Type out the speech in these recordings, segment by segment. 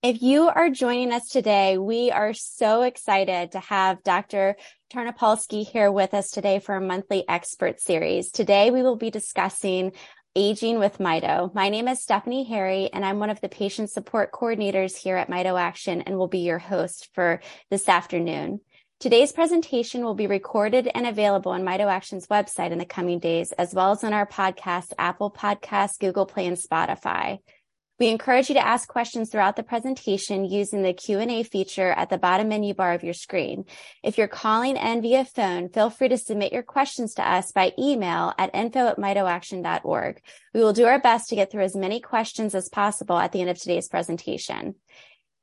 If you are joining us today, we are so excited to have Dr. Tarnopolsky here with us today for a monthly expert series. Today, we will be discussing aging with Mito. My name is Stephanie Harry, and I'm one of the patient support coordinators here at Mito Action and will be your host for this afternoon. Today's presentation will be recorded and available on Mito Action's website in the coming days, as well as on our podcast, Apple Podcasts, Google Play, and Spotify. We encourage you to ask questions throughout the presentation using the Q&A feature at the bottom menu bar of your screen. If you're calling in via phone, feel free to submit your questions to us by email at info@mitoaction.org. We will do our best to get through as many questions as possible at the end of today's presentation.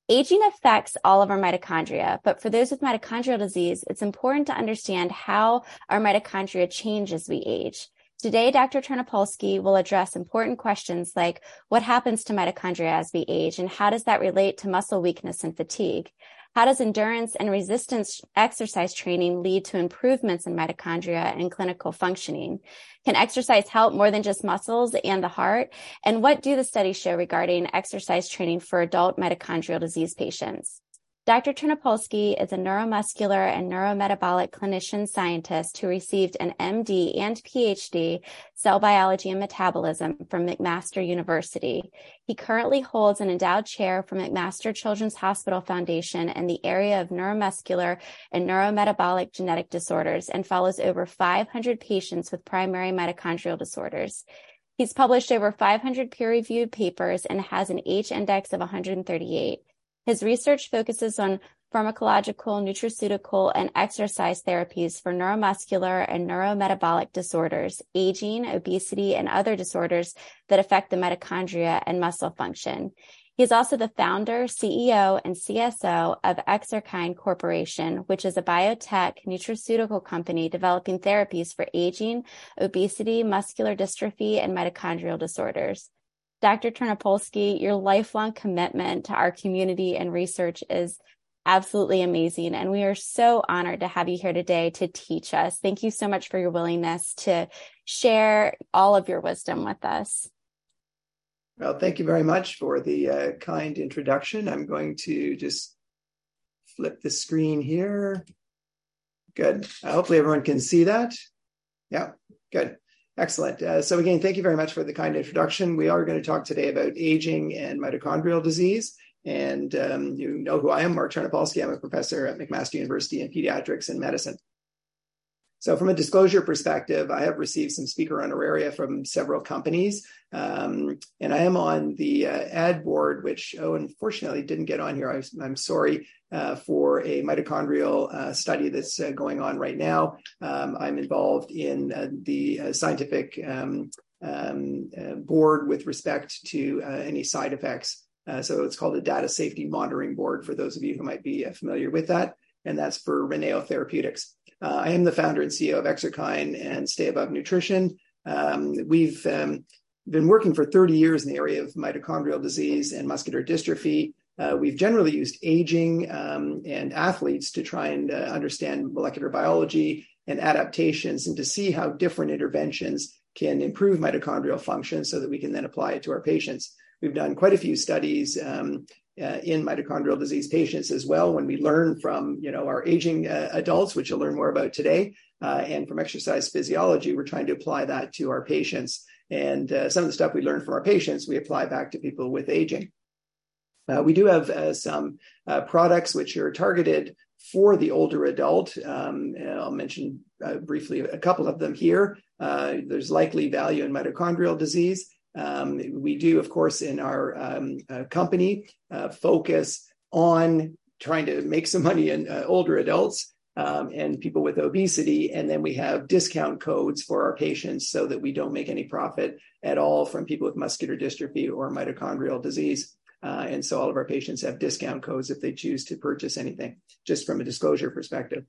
Aging affects all of our mitochondria, but for those with mitochondrial disease, it's important to understand how our mitochondria change as we age. Today, Dr. Tarnopolsky will address important questions like what happens to mitochondria as we age, and how does that relate to muscle weakness and fatigue? How does endurance and resistance exercise training lead to improvements in mitochondria and clinical functioning? Can exercise help more than just muscles and the heart? And what do the studies show regarding exercise training for adult mitochondrial disease patients? Dr. Tarnopolsky is a neuromuscular and neurometabolic clinician scientist who received an MD and PhD cell biology and metabolism from McMaster University. He currently holds an endowed chair from McMaster Children's Hospital Foundation in the area of neuromuscular and neurometabolic genetic disorders and follows over 500 patients with primary mitochondrial disorders. He's published over 500 peer-reviewed papers and has an H index of 138. His research focuses on pharmacological, nutraceutical, and exercise therapies for neuromuscular and neurometabolic disorders, aging, obesity, and other disorders that affect the mitochondria and muscle function. He is also the founder, CEO, and CSO of Exerkine Corporation, which is a biotech nutraceutical company developing therapies for aging, obesity, muscular dystrophy, and mitochondrial disorders. Dr. Tarnopolsky, your lifelong commitment to our community and research is absolutely amazing, and we are so honored to have you here today to teach us. Thank you so much for your willingness to share all of your wisdom with us. Well, thank you very much for the uh, kind introduction. I'm going to just flip the screen here. Good. Uh, hopefully, everyone can see that. Yeah, good. Excellent. Uh, so again, thank you very much for the kind introduction. We are going to talk today about aging and mitochondrial disease. And um, you know who I am, Mark Tarnopolsky. I'm a professor at McMaster University in pediatrics and medicine. So, from a disclosure perspective, I have received some speaker honoraria from several companies, um, and I am on the uh, ad board, which, oh, unfortunately, didn't get on here. I, am sorry uh, for a mitochondrial uh, study that's uh, going on right now. Um, I'm involved in uh, the uh, scientific um, um board with respect to any side effects. so, it's called a Data Safety Monitoring Board for those of you who might be familiar with that, and that's for Reneo Therapeutics. Uh, I am the founder and CEO of Exerkine and Stay Above Nutrition. Um, we've um, been working for 30 years in the area of mitochondrial disease and muscular dystrophy. Uh, we've generally used aging um, and athletes to try and uh, understand molecular biology and adaptations and to see how different interventions can improve mitochondrial function so that we can then apply it to our patients. We've done quite a few studies um, uh, in mitochondrial disease patients as well. When we learn from you know our aging uh, adults which you'll learn more about today uh, and from exercise physiology we're trying to apply that to our patients. And uh, some of the stuff we learn from our patients we apply back to people with aging. Uh, we do have uh, some products which are targeted for the older adult. Um, i'll mention briefly a couple of them here. There's likely value in mitochondrial disease um, we do, of course, in our um, uh, company, uh, focus on trying to make some money in uh, older adults um, and people with obesity. And then we have discount codes for our patients so that we don't make any profit at all from people with muscular dystrophy or mitochondrial disease. Uh, and so all of our patients have discount codes if they choose to purchase anything, just from a disclosure perspective.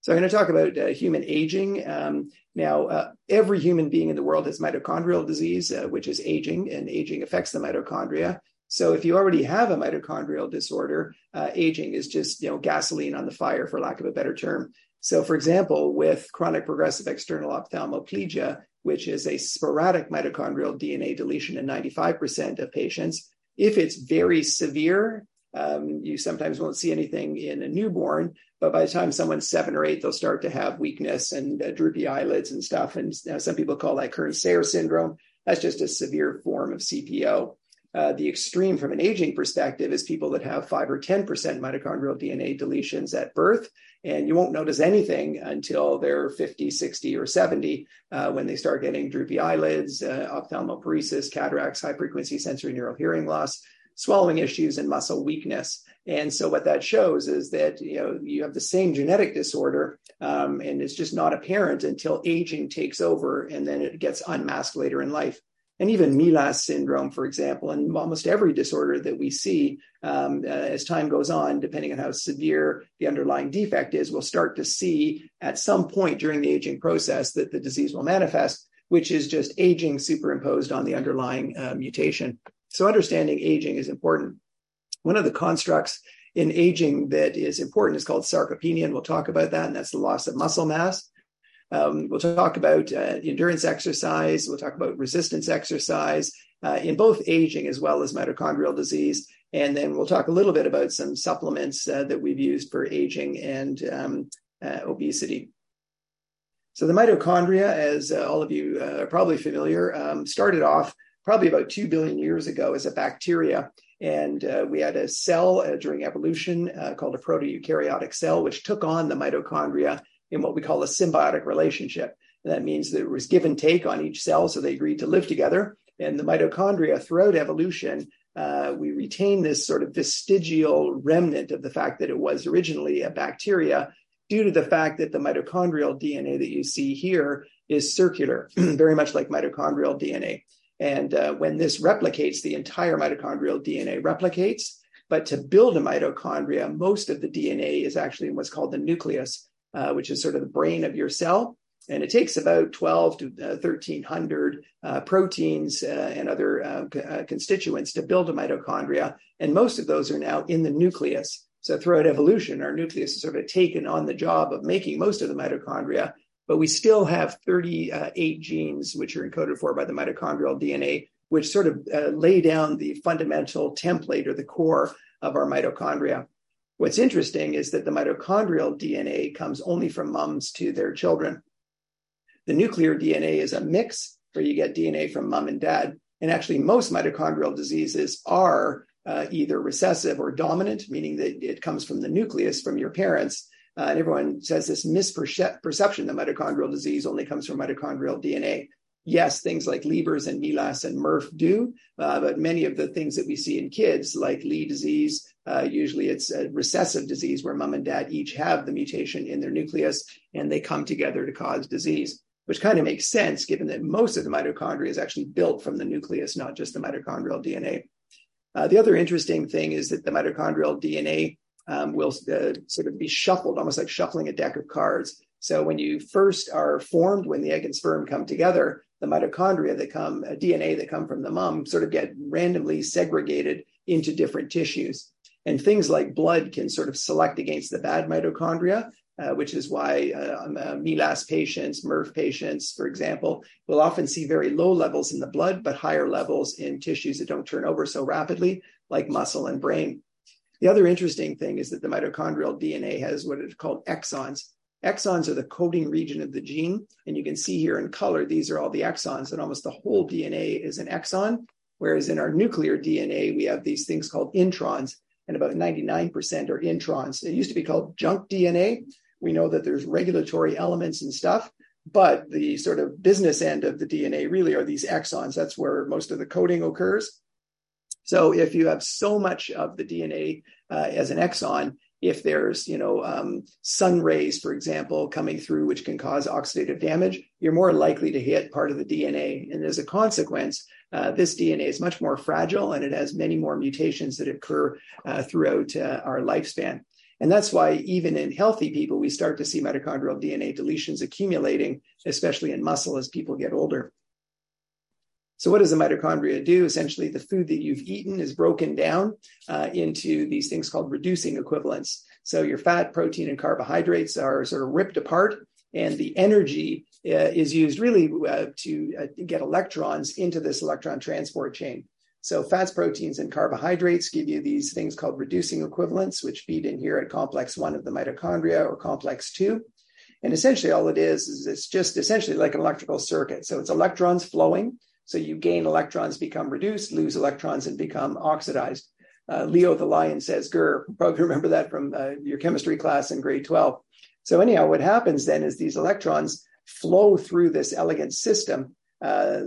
So I'm going to talk about uh, human aging. Um, now, uh, every human being in the world has mitochondrial disease, uh, which is aging, and aging affects the mitochondria. So if you already have a mitochondrial disorder, uh, aging is just you know gasoline on the fire, for lack of a better term. So, for example, with chronic progressive external ophthalmoplegia, which is a sporadic mitochondrial DNA deletion in 95% of patients, If it's very severe, um, you sometimes won't see anything in a newborn, but by the time someone's seven or eight, they'll start to have weakness and uh, droopy eyelids and stuff. And you know, some people call that Kearns-Sayre syndrome. That's just a severe form of CPEO. Uh, the extreme from an aging perspective is people that have 5 or 10% mitochondrial DNA deletions at birth. And you won't notice anything until they're 50, 60, or 70 uh, when they start getting droopy eyelids, uh, ophthalmoparesis, cataracts, high frequency sensory neural hearing loss, swallowing issues, and muscle weakness. And so what that shows is that you know you have the same genetic disorder, um, and it's just not apparent until aging takes over, and then it gets unmasked later in life and even MELAS syndrome, for example, and almost every disorder that we see um, uh, as time goes on, depending on how severe the underlying defect is, we'll start to see at some point during the aging process that the disease will manifest, which is just aging superimposed on the underlying uh, mutation. So understanding aging is important. One of the constructs in aging that is important is called sarcopenia, and we'll talk about that, and that's the loss of muscle mass. Um, we'll talk about uh, endurance exercise. We'll talk about resistance exercise uh, in both aging as well as mitochondrial disease. And then we'll talk a little bit about some supplements uh, that we've used for aging and um, uh, obesity. So, the mitochondria, as uh, all of you uh, are probably familiar, um, started off probably about 2 billion years ago as a bacteria. And uh, we had a cell uh, during evolution uh, called a proto-eukaryotic cell, which took on the mitochondria in what we call a symbiotic relationship. And that means it was give and take on each cell, so they agreed to live together. And the mitochondria, throughout evolution, uh, we retain this sort of vestigial remnant of the fact that it was originally a bacteria due to the fact that the mitochondrial DNA that you see here is circular, very much like mitochondrial DNA. And uh, when this replicates, the entire mitochondrial DNA replicates. But to build a mitochondria, most of the DNA is actually in what's called the nucleus uh, which is sort of the brain of your cell. And it takes about 12 to uh, 1300 uh, proteins uh, and other uh, uh, constituents to build a mitochondria. And most of those are now in the nucleus. So throughout evolution, our nucleus has sort of taken on the job of making most of the mitochondria, but we still have 38 genes which are encoded for by the mitochondrial DNA, which sort of lay down the fundamental template or the core of our mitochondria. What's interesting is that the mitochondrial DNA comes only from moms to their children. The nuclear DNA is a mix where you get DNA from mom and dad. And actually, most mitochondrial diseases are uh, either recessive or dominant, meaning that it comes from the nucleus from your parents. Uh, and everyone says this misperception that mitochondrial disease only comes from mitochondrial DNA. Yes, things like Leber's and MELAS and MERRF do, uh, but many of the things that we see in kids, like Leigh disease, uh, usually it's a recessive disease where mom and dad each have the mutation in their nucleus and they come together to cause disease, which kind of makes sense given that most of the mitochondria is actually built from the nucleus, not just the mitochondrial DNA. Uh, the other interesting thing is that the mitochondrial DNA um, will uh, sort of be shuffled, almost like shuffling a deck of cards. So when you first are formed, when the egg and sperm come together, the mitochondria that come, uh, DNA that come from the mom, sort of get randomly segregated into different tissues. And things like blood can sort of select against the bad mitochondria, uh, which is why uh, um, uh, MELAS patients, MERRF patients, for example, will often see very low levels in the blood, but higher levels in tissues that don't turn over so rapidly, like muscle and brain. The other interesting thing is that the mitochondrial DNA has what is called exons. Exons are the coding region of the gene. And you can see here in color, these are all the exons, and almost the whole DNA is an exon. Whereas in our nuclear DNA, we have these things called introns and about 99% are introns. It used to be called junk DNA. We know that there's regulatory elements and stuff, but the sort of business end of the DNA really are these exons. That's where most of the coding occurs. So if you have so much of the DNA uh, as an exon, if there's you know um, sun rays for example coming through which can cause oxidative damage you're more likely to hit part of the dna and as a consequence uh, this dna is much more fragile and it has many more mutations that occur uh, throughout uh, our lifespan. And that's why even in healthy people we start to see mitochondrial dna deletions accumulating especially in muscle as people get older so, what does the mitochondria do? Essentially, the food that you've eaten is broken down uh, into these things called reducing equivalents. So, your fat, protein, and carbohydrates are sort of ripped apart, and the energy uh, is used really uh, to uh, get electrons into this electron transport chain. So fats, proteins, and carbohydrates give you these things called reducing equivalents, which feed in here at complex one of the mitochondria or complex two. And essentially all it is, is it's just essentially like an electrical circuit. So it's electrons flowing. So you gain electrons, become reduced, lose electrons, and become oxidized. Uh, Leo the lion says, "Grr." Probably remember that from uh, your chemistry class in grade 12. So anyhow, what happens then is these electrons flow through this elegant system uh,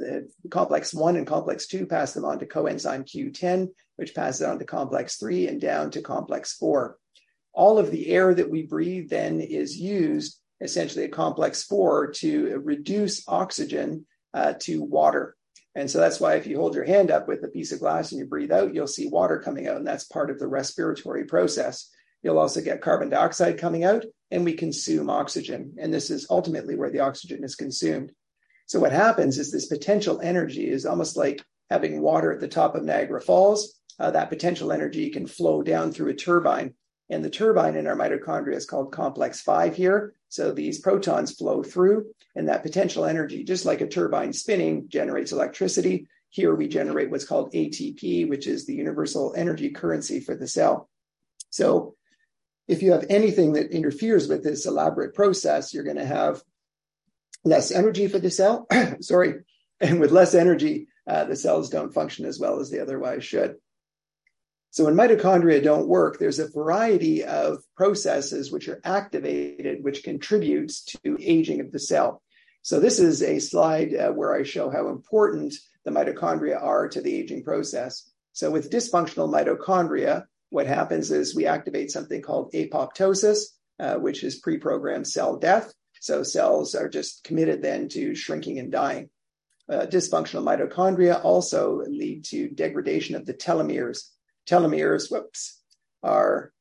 complex 1 and complex 2 pass them on to coenzyme Q10, which passes on to complex 3 and down to complex 4. All of the air that we breathe then is used essentially at complex 4 to reduce oxygen uh, to water. And so that's why if you hold your hand up with a piece of glass and you breathe out, you'll see water coming out, and that's part of the respiratory process. You'll also get carbon dioxide coming out, and we consume oxygen. And this is ultimately where the oxygen is consumed. So what happens is this potential energy is almost like having water at the top of Niagara Falls. Uh, that potential energy can flow down through a turbine. And the turbine in our mitochondria is called complex 5 here. So these protons flow through, and that potential energy, just like a turbine spinning, generates electricity. Here we generate what's called ATP, which is the universal energy currency for the cell. So if you have anything that interferes with this elaborate process, you're going to have less energy for the cell. Sorry. And with less energy, uh, the cells don't function as well as they otherwise should. So when mitochondria don't work, there's a variety of processes which are activated, which contributes to aging of the cell. So this is a slide uh, where I show how important the mitochondria are to the aging process. So with dysfunctional mitochondria, what happens is we activate something called apoptosis, uh, which is pre-programmed cell death. So cells are just committed then to shrinking and dying. Uh, dysfunctional mitochondria also lead to degradation of the telomeres. Telomeres, whoops, are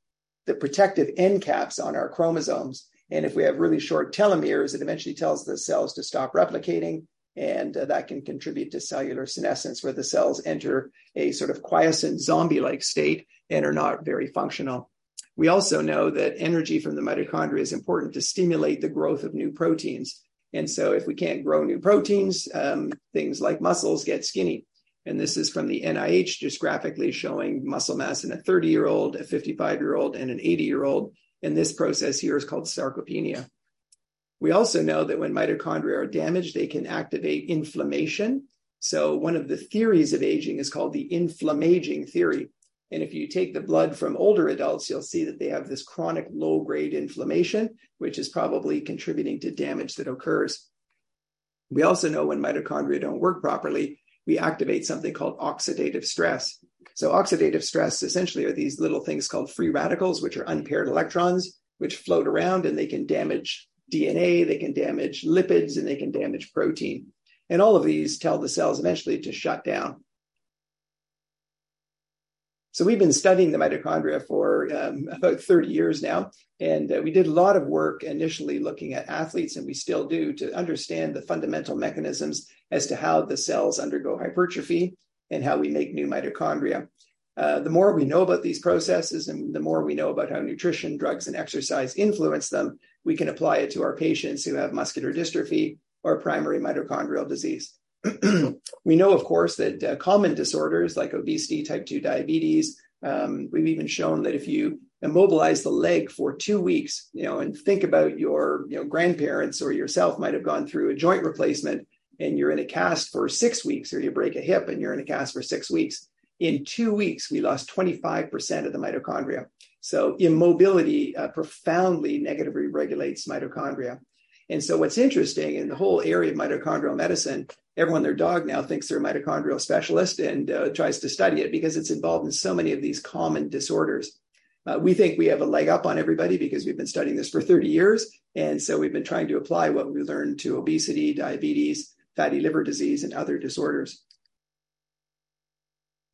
the protective end caps on our chromosomes. And if we have really short telomeres, it eventually tells the cells to stop replicating. And uh, that can contribute to cellular senescence, where the cells enter a sort of quiescent zombie like state and are not very functional. We also know that energy from the mitochondria is important to stimulate the growth of new proteins. And so, if we can't grow new proteins, um, things like muscles get skinny. And this is from the NIH, just graphically showing muscle mass in a 30 year old, a 55 year old, and an 80 year old. And this process here is called sarcopenia. We also know that when mitochondria are damaged, they can activate inflammation. So, one of the theories of aging is called the inflammaging theory. And if you take the blood from older adults, you'll see that they have this chronic low grade inflammation, which is probably contributing to damage that occurs. We also know when mitochondria don't work properly, we activate something called oxidative stress. So, oxidative stress essentially are these little things called free radicals, which are unpaired electrons, which float around and they can damage DNA, they can damage lipids, and they can damage protein. And all of these tell the cells eventually to shut down. So we've been studying the mitochondria for um, about 30 years now. And uh, we did a lot of work initially looking at athletes, and we still do, to understand the fundamental mechanisms as to how the cells undergo hypertrophy and how we make new mitochondria. Uh, the more we know about these processes and the more we know about how nutrition, drugs, and exercise influence them, we can apply it to our patients who have muscular dystrophy or primary mitochondrial disease. we know, of course, that uh, common disorders like obesity, type 2 diabetes, um, we've even shown that if you immobilize the leg for two weeks, you know, and think about your, you know, grandparents or yourself might have gone through a joint replacement and you're in a cast for six weeks, or you break a hip and you're in a cast for six weeks. In two weeks, we lost 25% of the mitochondria. So immobility uh, profoundly negatively regulates mitochondria. And so what's interesting in the whole area of mitochondrial medicine everyone their dog now thinks they're a mitochondrial specialist and uh, tries to study it because it's involved in so many of these common disorders. Uh, we think we have a leg up on everybody because we've been studying this for 30 years. And so we've been trying to apply what we learned to obesity, diabetes, fatty liver disease, and other disorders.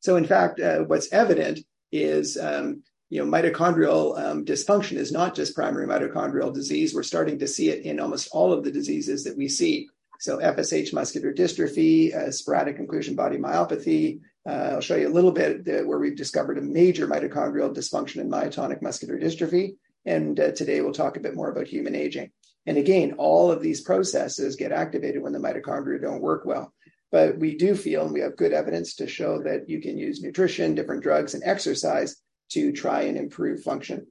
So, in fact, uh, what's evident is um, you know, mitochondrial um, dysfunction is not just primary mitochondrial disease. We're starting to see it in almost all of the diseases that we see. So FSH muscular dystrophy, uh, sporadic inclusion body myopathy. Uh, I'll show you a little bit where we've discovered a major mitochondrial dysfunction in myotonic muscular dystrophy. And uh, today we'll talk a bit more about human aging. And again, all of these processes get activated when the mitochondria don't work well. But we do feel, and we have good evidence to show that you can use nutrition, different drugs, and exercise to try and improve function.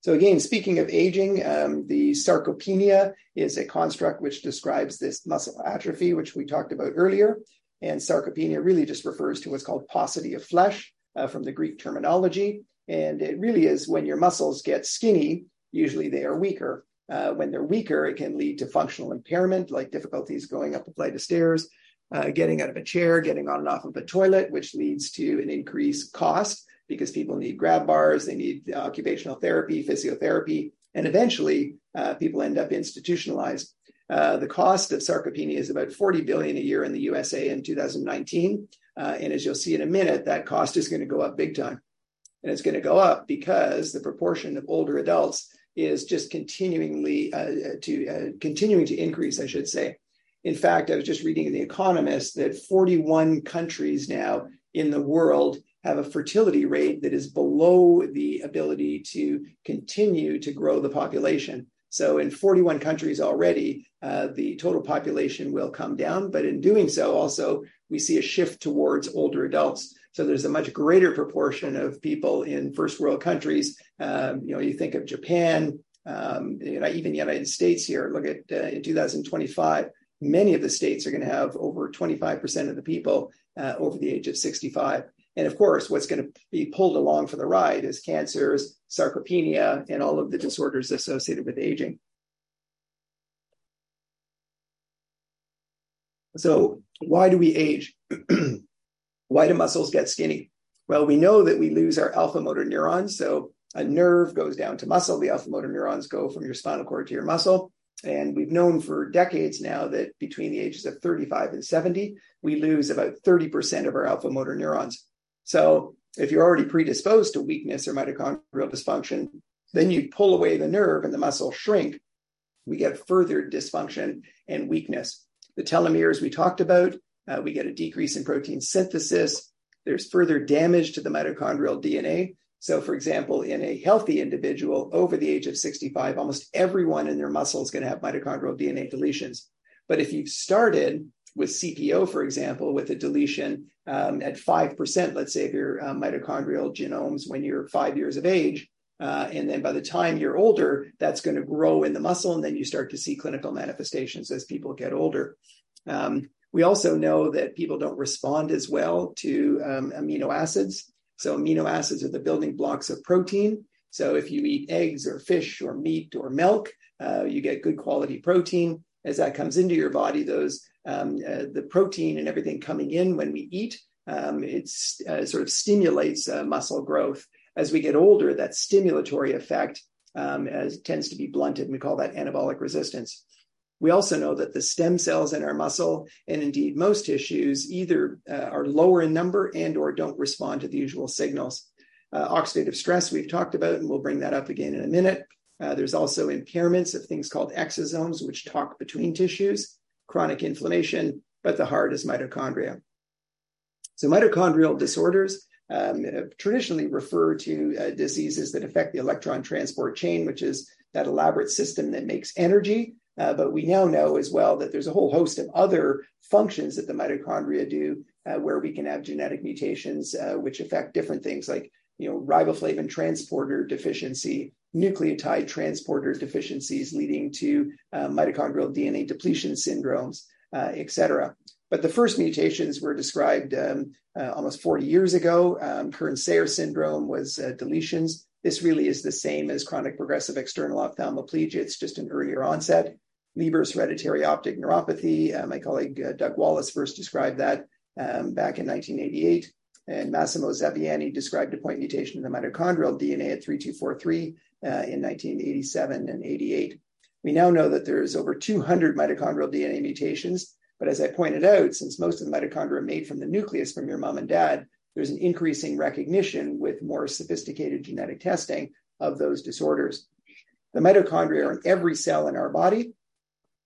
So again, speaking of aging, um, the sarcopenia is a construct which describes this muscle atrophy, which we talked about earlier. And sarcopenia really just refers to what's called paucity of flesh uh, from the Greek terminology. And it really is when your muscles get skinny, usually they are weaker. Uh, when they're weaker, it can lead to functional impairment, like difficulties going up a flight of stairs, uh, getting out of a chair, getting on and off of a toilet, which leads to an increased cost because people need grab bars, they need occupational therapy, physiotherapy, and eventually uh, people end up institutionalized. Uh, the cost of sarcopenia is about 40 billion a year in the USA in 2019, uh, and as you'll see in a minute, that cost is going to go up big time, and it's going to go up because the proportion of older adults is just continuingly uh, to uh, continuing to increase, I should say. In fact, I was just reading in The Economist that 41 countries now in the world have a fertility rate that is below the ability to continue to grow the population. So, in 41 countries already, uh, the total population will come down. But in doing so, also, we see a shift towards older adults. So, there's a much greater proportion of people in first world countries. Um, you know, you think of Japan, um, you know, even the United States here. Look at uh, in 2025, many of the states are going to have over 25% of the people uh, over the age of 65. And of course, what's going to be pulled along for the ride is cancers, sarcopenia, and all of the disorders associated with aging. So, why do we age? why do muscles get skinny? Well, we know that we lose our alpha motor neurons. So, a nerve goes down to muscle, the alpha motor neurons go from your spinal cord to your muscle. And we've known for decades now that between the ages of 35 and 70, we lose about 30% of our alpha motor neurons. So if you're already predisposed to weakness or mitochondrial dysfunction, then you pull away the nerve and the muscle shrink. We get further dysfunction and weakness. The telomeres we talked about, uh, we get a decrease in protein synthesis. There's further damage to the mitochondrial DNA. So, for example, in a healthy individual over the age of 65, almost everyone in their muscle is going to have mitochondrial DNA deletions. But if you've started with CPEO, for example, with a deletion um, at 5%, let's say, of your uh, mitochondrial genomes when you're five years of age. Uh, and then by the time you're older, that's going to grow in the muscle, and then you start to see clinical manifestations as people get older. Um, we also know that people don't respond as well to um, amino acids. So, amino acids are the building blocks of protein. So, if you eat eggs or fish or meat or milk, uh, you get good quality protein. As that comes into your body, those um, uh, the protein and everything coming in when we eat, um, it uh, sort of stimulates uh, muscle growth. As we get older, that stimulatory effect um, as, tends to be blunted, we call that anabolic resistance. We also know that the stem cells in our muscle, and indeed most tissues, either uh, are lower in number and or don't respond to the usual signals. Uh, oxidative stress we've talked about, and we'll bring that up again in a minute. Uh, there's also impairments of things called exosomes, which talk between tissues chronic inflammation, but the heart is mitochondria. So, mitochondrial disorders um, traditionally refer to uh, diseases that affect the electron transport chain, which is that elaborate system that makes energy. Uh, but we now know as well that there's a whole host of other functions that the mitochondria do, uh, where we can have genetic mutations uh, which affect different things like you know riboflavin transporter deficiency, nucleotide transporter deficiencies leading to uh, mitochondrial DNA depletion syndromes, uh, et cetera. But the first mutations were described um, uh, almost 40 years ago. Um, Kearns-Sayre syndrome was uh, deletions. This really is the same as chronic progressive external ophthalmoplegia. It's just an earlier onset. Leber's hereditary optic neuropathy. Uh, my colleague uh, Doug Wallace first described that um, back in 1988. And Massimo Zeviani described a point mutation in the mitochondrial DNA at 3243 uh, in 1987 and 88. We now know that there's over 200 mitochondrial DNA mutations, but as I pointed out, since most of the mitochondria are made from the nucleus from your mom and dad, there's an increasing recognition with more sophisticated genetic testing of those disorders. The mitochondria are in every cell in our body,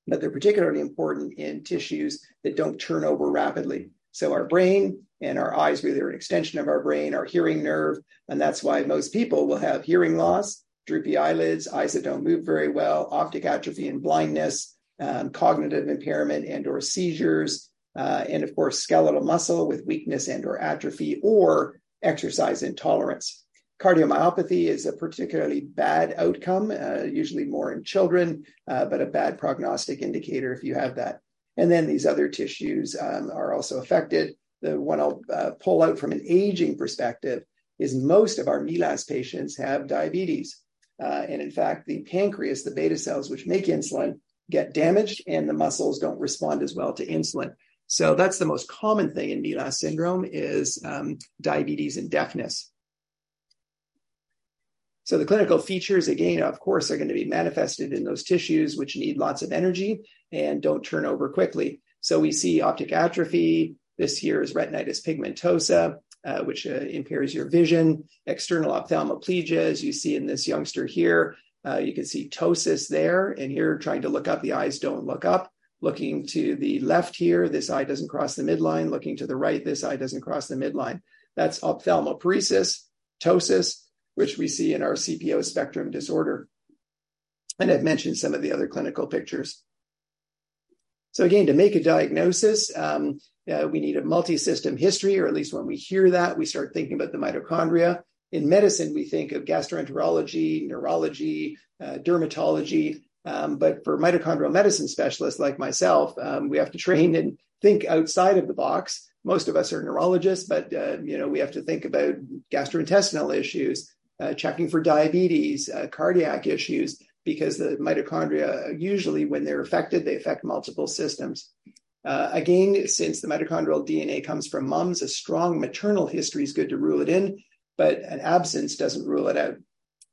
but they're particularly important in tissues that don't turn over rapidly. So our brain and our eyes really are an extension of our brain, our hearing nerve, and that's why most people will have hearing loss droopy eyelids, eyes that don't move very well, optic atrophy and blindness, um, cognitive impairment and or seizures, uh, and of course skeletal muscle with weakness and or atrophy or exercise intolerance. Cardiomyopathy is a particularly bad outcome, uh, usually more in children, uh, but a bad prognostic indicator if you have that. And then these other tissues um, are also affected. The one I'll uh, pull out from an aging perspective is most of our MELAS patients have diabetes. Uh, and in fact, the pancreas, the beta cells which make insulin, get damaged and the muscles don't respond as well to insulin. So that's the most common thing in MELAS syndrome is um, diabetes and deafness. So the clinical features, again, of course, are going to be manifested in those tissues which need lots of energy and don't turn over quickly. So we see optic atrophy. This here is retinitis pigmentosa, uh, which uh, impairs your vision. External ophthalmoplegia, as you see in this youngster here. Uh, you can see ptosis there, and here trying to look up, the eyes don't look up. Looking to the left here, this eye doesn't cross the midline. Looking to the right, this eye doesn't cross the midline. That's ophthalmoparesis, ptosis, which we see in our CPEO spectrum disorder. And I've mentioned some of the other clinical pictures. So again, to make a diagnosis, um, uh, we need a multi-system history, or at least when we hear that, we start thinking about the mitochondria. In medicine, we think of gastroenterology, neurology, uh, dermatology. Um, but for mitochondrial medicine specialists like myself, um, we have to train and think outside of the box. Most of us are neurologists, but uh, you know we have to think about gastrointestinal issues, uh, checking for diabetes, uh, cardiac issues, because the mitochondria usually, when they're affected, they affect multiple systems. Uh, again, since the mitochondrial DNA comes from mums, a strong maternal history is good to rule it in, but an absence doesn't rule it out.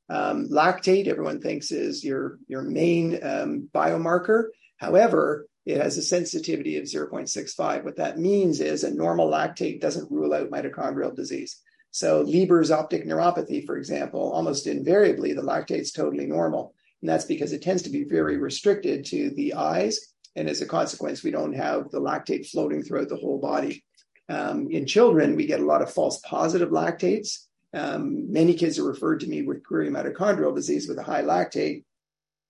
Um, lactate, everyone thinks is your your main um, biomarker. However, it has a sensitivity of 0.65. What that means is a normal lactate doesn't rule out mitochondrial disease. So Leber's optic neuropathy, for example, almost invariably the lactate's totally normal. And that's because it tends to be very restricted to the eyes. And as a consequence, we don't have the lactate floating throughout the whole body. Um, in children, we get a lot of false positive lactates. Um, many kids are referred to me with Guerrier mitochondrial disease with a high lactate.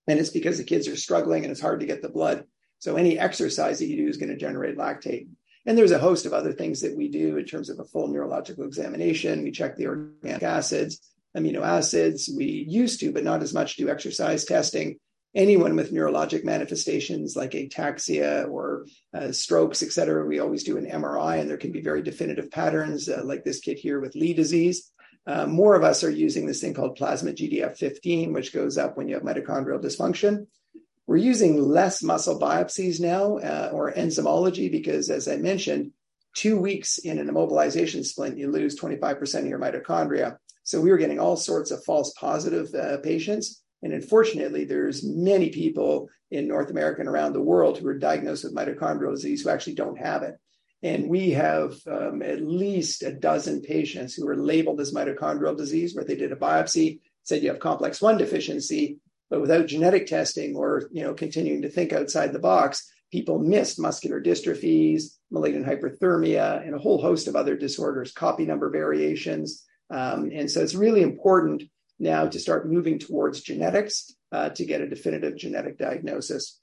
And it's because the kids are struggling and it's hard to get the blood. So any exercise that you do is going to generate lactate. And there's a host of other things that we do in terms of a full neurological examination. We check the organic acids, amino acids. We used to, but not as much, do exercise testing. Anyone with neurologic manifestations like ataxia or uh, strokes, et cetera, we always do an MRI, and there can be very definitive patterns, uh, like this kid here with Leigh disease. Uh, more of us are using this thing called plasma GDF15, which goes up when you have mitochondrial dysfunction. We're using less muscle biopsies now uh, or enzymology because, as I mentioned, two weeks in an immobilization splint, you lose 25% of your mitochondria. So we were getting all sorts of false positive uh, patients. And unfortunately, there's many people in North America and around the world who are diagnosed with mitochondrial disease who actually don't have it. And we have um, at least a dozen patients who were labeled as mitochondrial disease where they did a biopsy, said you have complex 1 deficiency, but without genetic testing or you know continuing to think outside the box, people missed muscular dystrophies, malignant hyperthermia, and a whole host of other disorders, copy number variations. Um, and so it's really important now to start moving towards genetics uh, to get a definitive genetic diagnosis.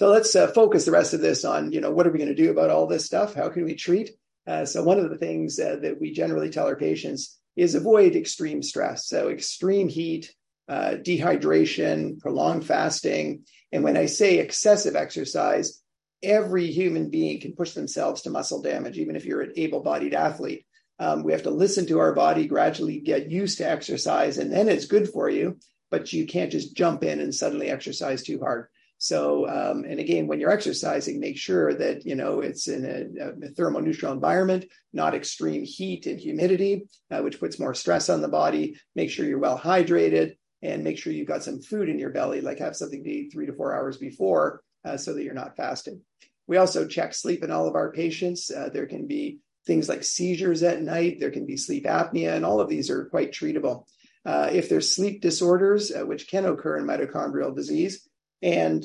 So let's uh, focus the rest of this on, you know, what are we going to do about all this stuff? How can we treat? Uh, so one of the things uh, that we generally tell our patients is avoid extreme stress. So extreme heat, uh, dehydration, prolonged fasting. And when I say excessive exercise, every human being can push themselves to muscle damage, even if you're an able bodied athlete. Um, we have to listen to our body, gradually get used to exercise, and then it's good for you, but you can't just jump in and suddenly exercise too hard. So, um, and again, when you're exercising, make sure that you know it's in a, a thermoneutral environment, not extreme heat and humidity, uh, which puts more stress on the body. Make sure you're well hydrated and make sure you've got some food in your belly, like have something to eat three to four hours before uh, so that you're not fasting. We also check sleep in all of our patients. Uh, there can be things like seizures at night, there can be sleep apnea, and all of these are quite treatable. Uh, if there's sleep disorders, uh, which can occur in mitochondrial disease, and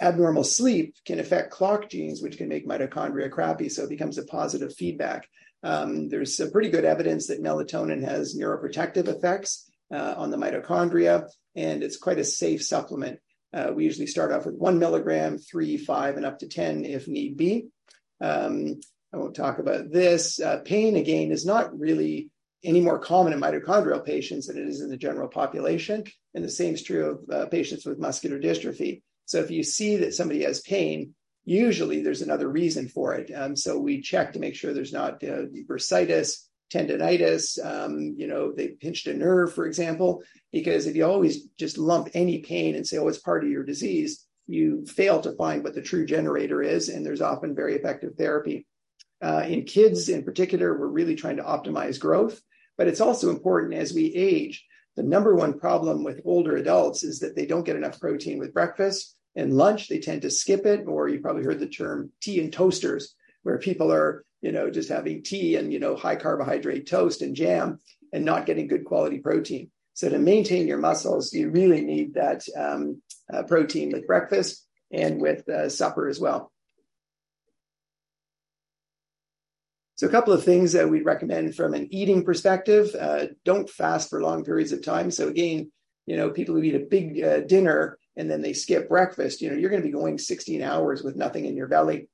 abnormal sleep can affect clock genes, which can make mitochondria crappy. So it becomes a positive feedback. Um, there's some pretty good evidence that melatonin has neuroprotective effects uh, on the mitochondria, and it's quite a safe supplement. Uh, we usually start off with one milligram, three, five, and up to 10 if need be. Um, I won't talk about this. Uh, pain, again, is not really any more common in mitochondrial patients than it is in the general population. And the same is true of uh, patients with muscular dystrophy. So if you see that somebody has pain, usually there's another reason for it. Um, so we check to make sure there's not uh, bursitis, tendonitis, um, you know, they pinched a nerve, for example, because if you always just lump any pain and say, oh, it's part of your disease, you fail to find what the true generator is, and there's often very effective therapy. Uh, in kids in particular, we're really trying to optimize growth, but it's also important as we age. The number one problem with older adults is that they don't get enough protein with breakfast and lunch. They tend to skip it, or you probably heard the term tea and toasters, where people are, you know, just having tea and, you know, high carbohydrate toast and jam and not getting good quality protein. So to maintain your muscles, you really need that um, uh, protein with breakfast and with uh, supper as well. So, a couple of things that we'd recommend from an eating perspective uh, don't fast for long periods of time. So, again, you know, people who eat a big uh, dinner and then they skip breakfast, you know, you're going to be going 16 hours with nothing in your belly,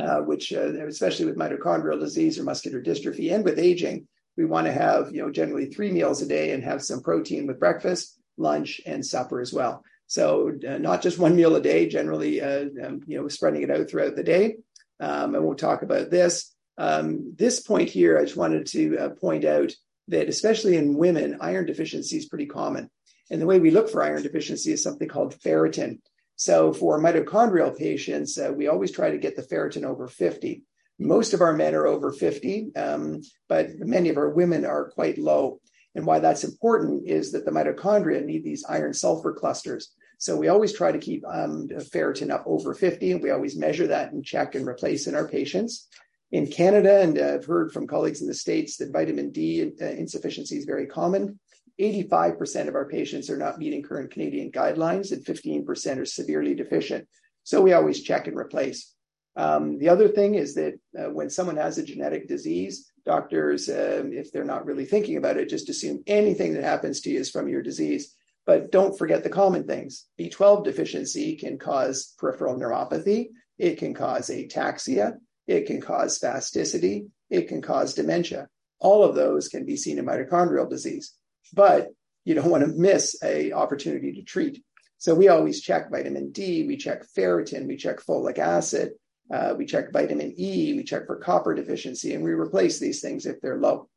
uh, which, uh, especially with mitochondrial disease or muscular dystrophy and with aging, we want to have, you know, generally three meals a day and have some protein with breakfast, lunch, and supper as well. So, uh, not just one meal a day, generally, uh, um, you know, spreading it out throughout the day. Um, and we'll talk about this. Um, this point here, I just wanted to uh, point out that especially in women, iron deficiency is pretty common. And the way we look for iron deficiency is something called ferritin. So for mitochondrial patients, uh, we always try to get the ferritin over 50. Most of our men are over 50, um, but many of our women are quite low. And why that's important is that the mitochondria need these iron sulfur clusters. So we always try to keep um, ferritin up over 50, and we always measure that and check and replace in our patients in Canada, and I've heard from colleagues in the States that vitamin D uh, insufficiency is very common. 85% of our patients are not meeting current Canadian guidelines, and 15% are severely deficient. So we always check and replace. Um, the other thing is that uh, when someone has a genetic disease, doctors, um, if they're not really thinking about it, just assume anything that happens to you is from your disease. But don't forget the common things. B12 deficiency can cause peripheral neuropathy, it can cause ataxia, it can cause spasticity. It can cause dementia. All of those can be seen in mitochondrial disease, but you don't want to miss a opportunity to treat. So we always check vitamin D, we check ferritin, we check folic acid, uh, we check vitamin E, we check for copper deficiency, and we replace these things if they're low.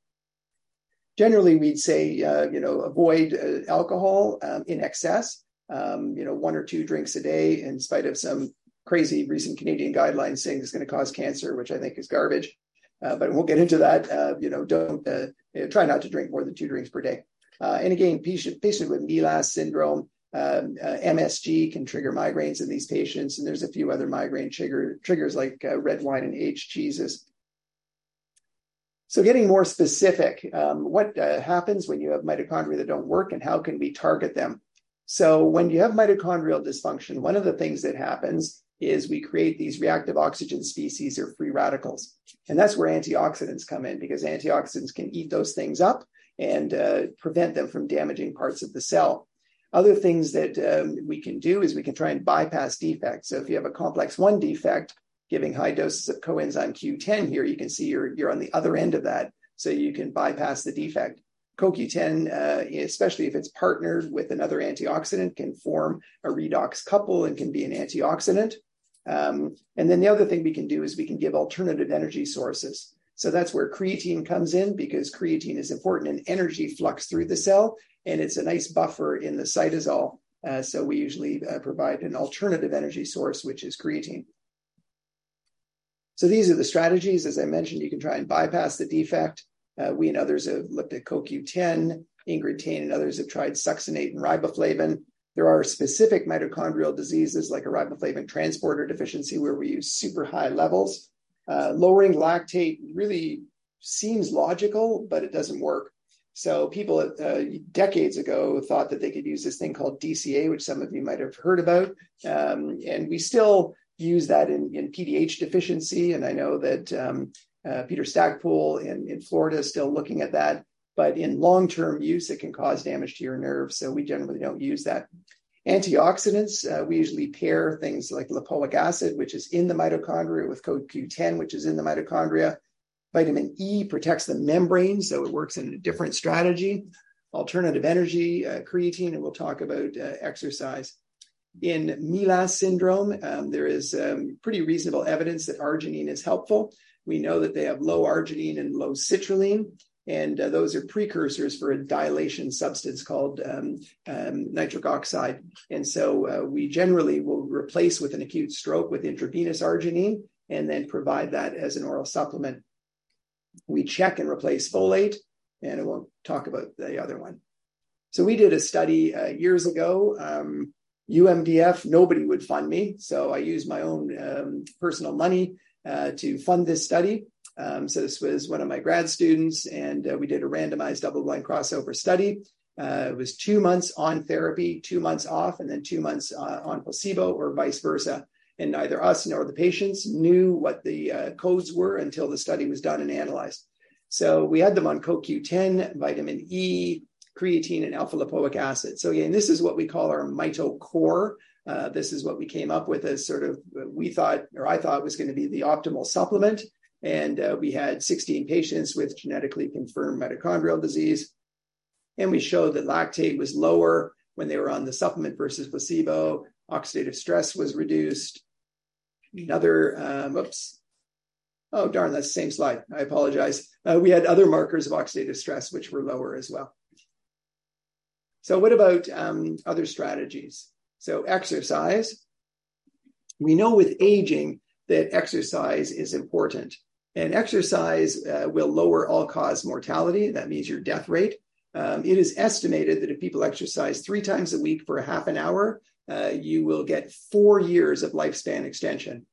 Generally, we'd say, uh, you know, avoid uh, alcohol um, in excess. Um, you know, one or two drinks a day, in spite of some crazy recent Canadian guidelines saying it's going to cause cancer, which I think is garbage. Uh, but we'll get into that. Uh, you know, don't uh, try not to drink more than two drinks per day. Uh, and again, patient, patient with MELAS syndrome, um, uh, MSG can trigger migraines in these patients, and there's a few other migraine trigger, triggers like uh, red wine and aged cheeses. So, getting more specific, um, what happens when you have mitochondria that don't work, and how can we target them? So, when you have mitochondrial dysfunction, one of the things that happens is we create these reactive oxygen species or free radicals. And that's where antioxidants come in because antioxidants can eat those things up and uh, prevent them from damaging parts of the cell. Other things that um, we can do is we can try and bypass defects. So if you have a complex 1 defect, giving high doses of coenzyme Q10 here, you can see you're, you're on the other end of that. So you can bypass the defect. CoQ10, uh, especially if it's partnered with another antioxidant, can form a redox couple and can be an antioxidant. Um, and then the other thing we can do is we can give alternative energy sources. So that's where creatine comes in because creatine is important in energy flux through the cell, and it's a nice buffer in the cytosol. Uh, so we usually uh, provide an alternative energy source, which is creatine. So these are the strategies. As I mentioned, you can try and bypass the defect. Uh, we and others have looked at CoQ10, Ingrid Tein and others have tried succinate and riboflavin. There are specific mitochondrial diseases like a riboflavin transporter deficiency where we use super high levels. Uh, lowering lactate really seems logical, but it doesn't work. So people uh, decades ago thought that they could use this thing called DCA, which some of you might have heard about, um, and we still use that in, in PDH deficiency. And I know that um, uh, Peter Stacpoole in, in Florida is still looking at that. But in long term use, it can cause damage to your nerves. So we generally don't use that. Antioxidants, uh, we usually pair things like lipoic acid, which is in the mitochondria, with CoQ10, which is in the mitochondria. Vitamin E protects the membrane, so it works in a different strategy. Alternative energy, uh, creatine, and we'll talk about uh, exercise. In MELAS syndrome, um, there is um, pretty reasonable evidence that arginine is helpful. We know that they have low arginine and low citrulline, and uh, those are precursors for a dilation substance called um, um, nitric oxide. And so uh, we generally will replace with an acute stroke with intravenous arginine and then provide that as an oral supplement. We check and replace folate, and I won't talk about the other one. So we did a study uh, years ago. Um, UMDF, nobody would fund me. So I used my own um, personal money uh, to fund this study. Um, so this was one of my grad students, and uh, we did a randomized double-blind crossover study. Uh, it was two months on therapy, two months off, and then two months uh, on placebo, or vice versa. And neither us nor the patients knew what the uh, codes were until the study was done and analyzed. So we had them on CoQ10, vitamin E, creatine, and alpha lipoic acid. So again, this is what we call our mito core. Uh, this is what we came up with as sort of we thought, or I thought, was going to be the optimal supplement. And uh, we had 16 patients with genetically confirmed mitochondrial disease. And we showed that lactate was lower when they were on the supplement versus placebo. Oxidative stress was reduced. Another, um, oops. Oh, darn, that's the same slide. I apologize. Uh, we had other markers of oxidative stress, which were lower as well. So, what about um, other strategies? So, exercise. We know with aging that exercise is important. And exercise uh, will lower all cause mortality. That means your death rate. Um, it is estimated that if people exercise three times a week for a half an hour, uh, you will get four years of lifespan extension.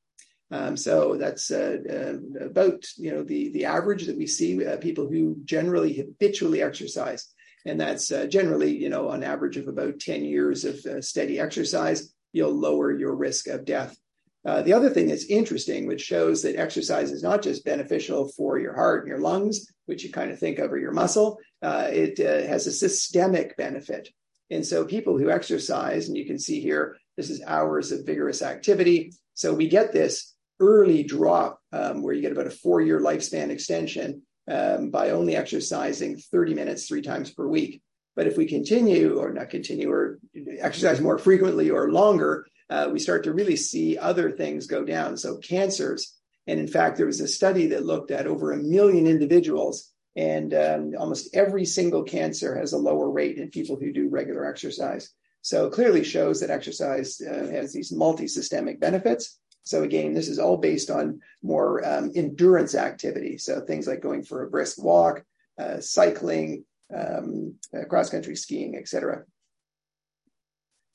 Um, so that's uh, uh, about you know the the average that we see uh, people who generally habitually exercise, and that's uh, generally you know on average of about ten years of uh, steady exercise, you'll lower your risk of death. Uh, the other thing that's interesting, which shows that exercise is not just beneficial for your heart and your lungs, which you kind of think of, or your muscle, uh, it uh, has a systemic benefit. And so people who exercise, and you can see here, this is hours of vigorous activity. So we get this early drop um, where you get about a four year lifespan extension um, by only exercising 30 minutes three times per week. But if we continue, or not continue, or exercise more frequently or longer, uh, we start to really see other things go down. So, cancers. And in fact, there was a study that looked at over a million individuals, and um, almost every single cancer has a lower rate in people who do regular exercise. So, clearly shows that exercise uh, has these multi systemic benefits. So, again, this is all based on more um, endurance activity. So, things like going for a brisk walk, uh, cycling, um, uh, cross country skiing, etc.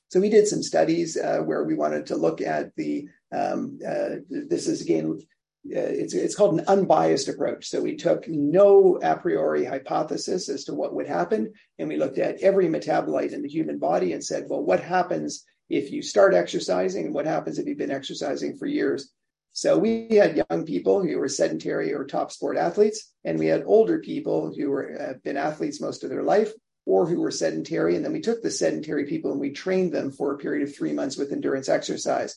So we did some studies uh, where we wanted to look at the. Um, uh, this is again, uh, it's it's called an unbiased approach. So we took no a priori hypothesis as to what would happen, and we looked at every metabolite in the human body and said, well, what happens if you start exercising, and what happens if you've been exercising for years? So we had young people who were sedentary or top sport athletes, and we had older people who were uh, been athletes most of their life or who were sedentary. And then we took the sedentary people and we trained them for a period of three months with endurance exercise.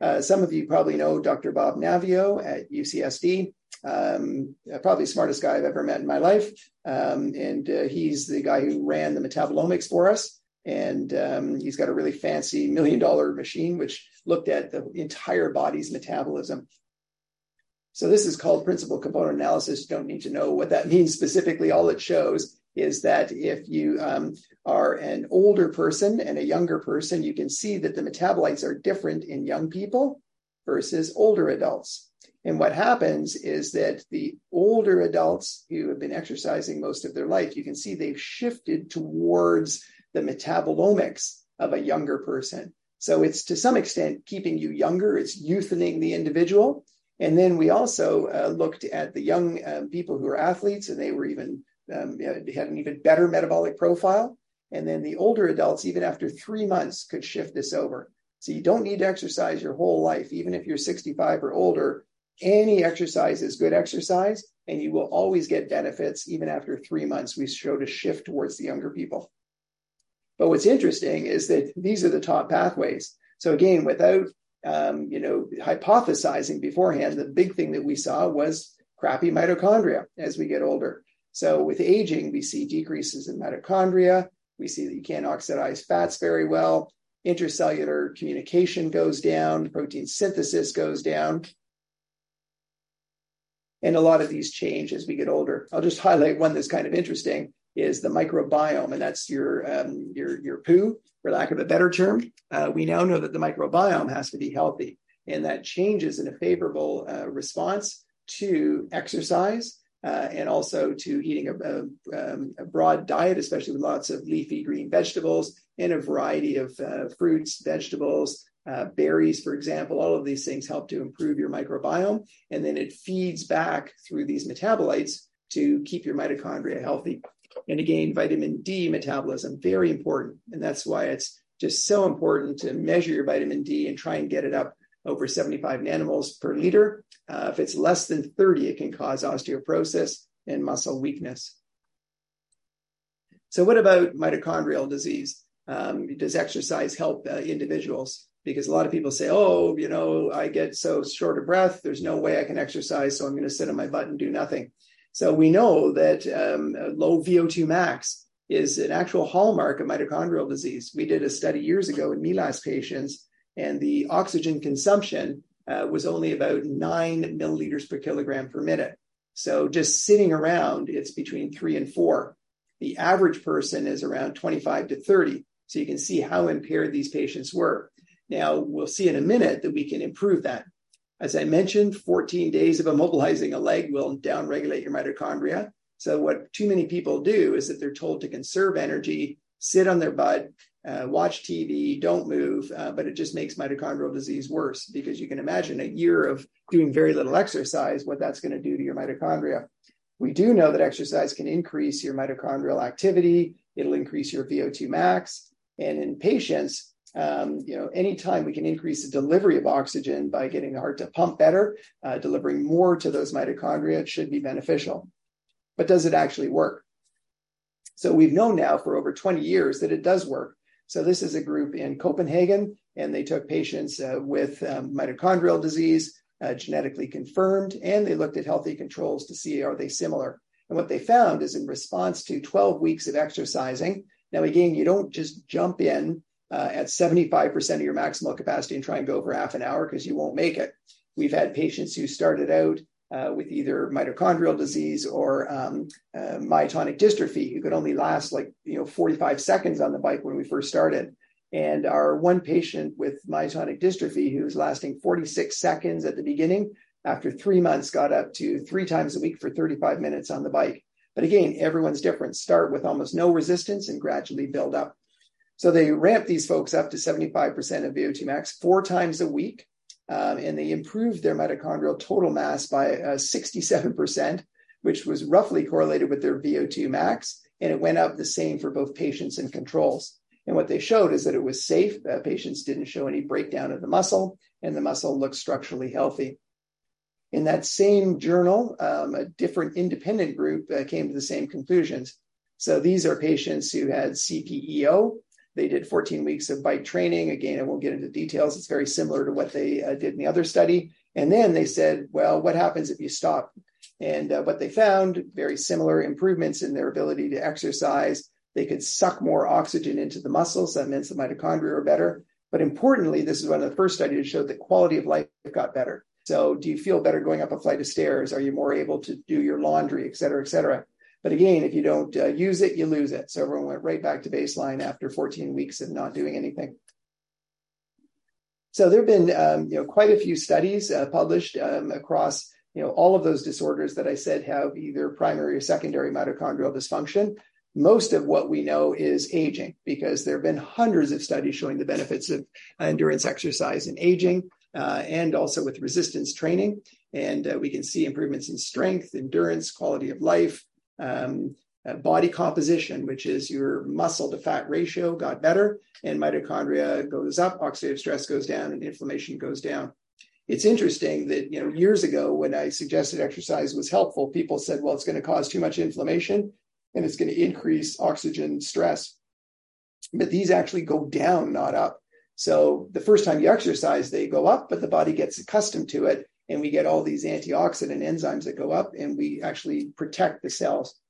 Uh, some of you probably know Dr. Bob Naviaux at UCSD, um, probably the smartest guy I've ever met in my life. Um, and uh, he's the guy who ran the metabolomics for us. And um, he's got a really fancy million dollar machine which looked at the entire body's metabolism. So this is called principal component analysis. You don't need to know what that means specifically. All it shows is that if you um, are an older person and a younger person, you can see that the metabolites are different in young people versus older adults. And what happens is that the older adults who have been exercising most of their life, you can see they've shifted towards the metabolomics of a younger person. So it's to some extent keeping you younger, it's youthening the individual. And then we also uh, looked at the young uh, people who are athletes, and they were even um, had an even better metabolic profile. And then the older adults, even after three months, could shift this over. So you don't need to exercise your whole life, even if you're 65 or older. Any exercise is good exercise, and you will always get benefits even after three months. We showed a shift towards the younger people. But what's interesting is that these are the top pathways. So again, without um, you know hypothesizing beforehand, the big thing that we saw was crappy mitochondria as we get older. So with aging, we see decreases in mitochondria. We see that you can't oxidize fats very well. Intercellular communication goes down. Protein synthesis goes down. And a lot of these change as we get older. I'll just highlight one that's kind of interesting is the microbiome, and that's your um, your your poo, for lack of a better term. Uh, we now know that the microbiome has to be healthy, and that changes in a favorable uh, response to exercise uh, and also to eating a, a, um, a, broad diet, especially with lots of leafy green vegetables and a variety of uh, fruits, vegetables, uh, berries, for example. All of these things help to improve your microbiome, and then it feeds back through these metabolites to keep your mitochondria healthy. And again, vitamin D metabolism, very important. And that's why it's just so important to measure your vitamin D and try and get it up over 75 nanomoles per liter. Uh, if it's less than 30, it can cause osteoporosis and muscle weakness. So, what about mitochondrial disease? Um, does exercise help uh, individuals? Because a lot of people say, oh, you know, I get so short of breath, there's no way I can exercise, so I'm going to sit on my butt and do nothing. So we know that um, low VO2 max is an actual hallmark of mitochondrial disease. We did a study years ago in MELAS patients, and the oxygen consumption uh, was only about nine milliliters per kilogram per minute. So just sitting around, it's between three and four. The average person is around 25 to 30. So you can see how impaired these patients were. Now, we'll see in a minute that we can improve that. As I mentioned, 14 days of immobilizing a leg will downregulate your mitochondria. So, what too many people do is that they're told to conserve energy, sit on their butt, uh, watch TV, don't move, uh, but it just makes mitochondrial disease worse because you can imagine a year of doing very little exercise, what that's going to do to your mitochondria. We do know that exercise can increase your mitochondrial activity, it'll increase your VO2 max. And in patients, um, you know, anytime we can increase the delivery of oxygen by getting the heart to pump better, uh, delivering more to those mitochondria, it should be beneficial. But does it actually work? So we've known now for over 20 years that it does work. So this is a group in Copenhagen, and they took patients uh, with um, mitochondrial disease, uh, genetically confirmed, and they looked at healthy controls to see are they similar. And what they found is in response to 12 weeks of exercising. Now, again, you don't just jump in uh, at 75% of your maximal capacity and try and go for half an hour because you won't make it. We've had patients who started out uh, with either mitochondrial disease or um, uh, myotonic dystrophy who could only last like you know 45 seconds on the bike when we first started. And our one patient with myotonic dystrophy who was lasting 46 seconds at the beginning, after three months, got up to three times a week for 35 minutes on the bike. But again, everyone's different. Start with almost no resistance and gradually build up. So they ramp these folks up to 75% of VO2 max four times a week, um, and they improved their mitochondrial total mass by uh, 67%, which was roughly correlated with their VO2 max, and it went up the same for both patients and controls. And what they showed is that it was safe. Uh, patients didn't show any breakdown of the muscle, and the muscle looked structurally healthy. In that same journal, um, a different independent group uh, came to the same conclusions. So these are patients who had CPEO, they did 14 weeks of bike training. Again, I won't get into details. It's very similar to what they uh, did in the other study. And then they said, well, what happens if you stop? And uh, what they found very similar improvements in their ability to exercise. They could suck more oxygen into the muscles. That means the mitochondria are better. But importantly, this is one of the first studies that showed that quality of life got better. So, do you feel better going up a flight of stairs? Are you more able to do your laundry, et cetera, et cetera? But again, if you don't uh, use it, you lose it. So everyone went right back to baseline after 14 weeks of not doing anything. So there have been, um, you know, quite a few studies uh, published um, across, you know, all of those disorders that I said have either primary or secondary mitochondrial dysfunction. Most of what we know is aging because there have been hundreds of studies showing the benefits of endurance exercise in aging uh, and also with resistance training. And uh, we can see improvements in strength, endurance, quality of life, um, uh, body composition, which is your muscle to fat ratio, got better, and mitochondria goes up, oxidative stress goes down, and inflammation goes down. It's interesting that you know years ago when I suggested exercise was helpful, people said, "Well, it's going to cause too much inflammation, and it's going to increase oxygen stress." but these actually go down, not up. So the first time you exercise, they go up, but the body gets accustomed to it. And we get all these antioxidant enzymes that go up, and we actually protect the cells.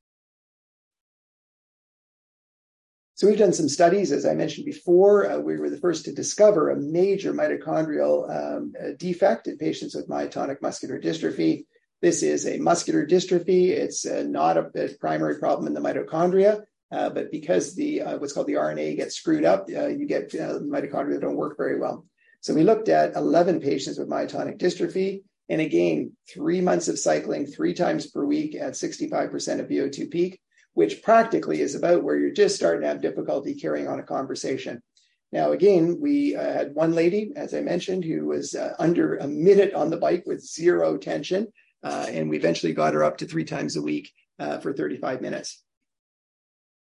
So we've done some studies, as I mentioned before. Uh, we were the first to discover a major mitochondrial um, defect in patients with myotonic muscular dystrophy. This is a muscular dystrophy. It's uh, not a, a, primary problem in the mitochondria, uh, but because the uh, what's called the RNA gets screwed up, uh, you get uh, mitochondria that don't work very well. So we looked at 11 patients with myotonic dystrophy, and again, three months of cycling, three times per week at 65% of VO2 peak which practically is about where you're just starting to have difficulty carrying on a conversation. Now, again, we uh, had one lady, as I mentioned, who was uh, under a minute on the bike with zero tension, uh, and we eventually got her up to three times a week uh, for 35 minutes.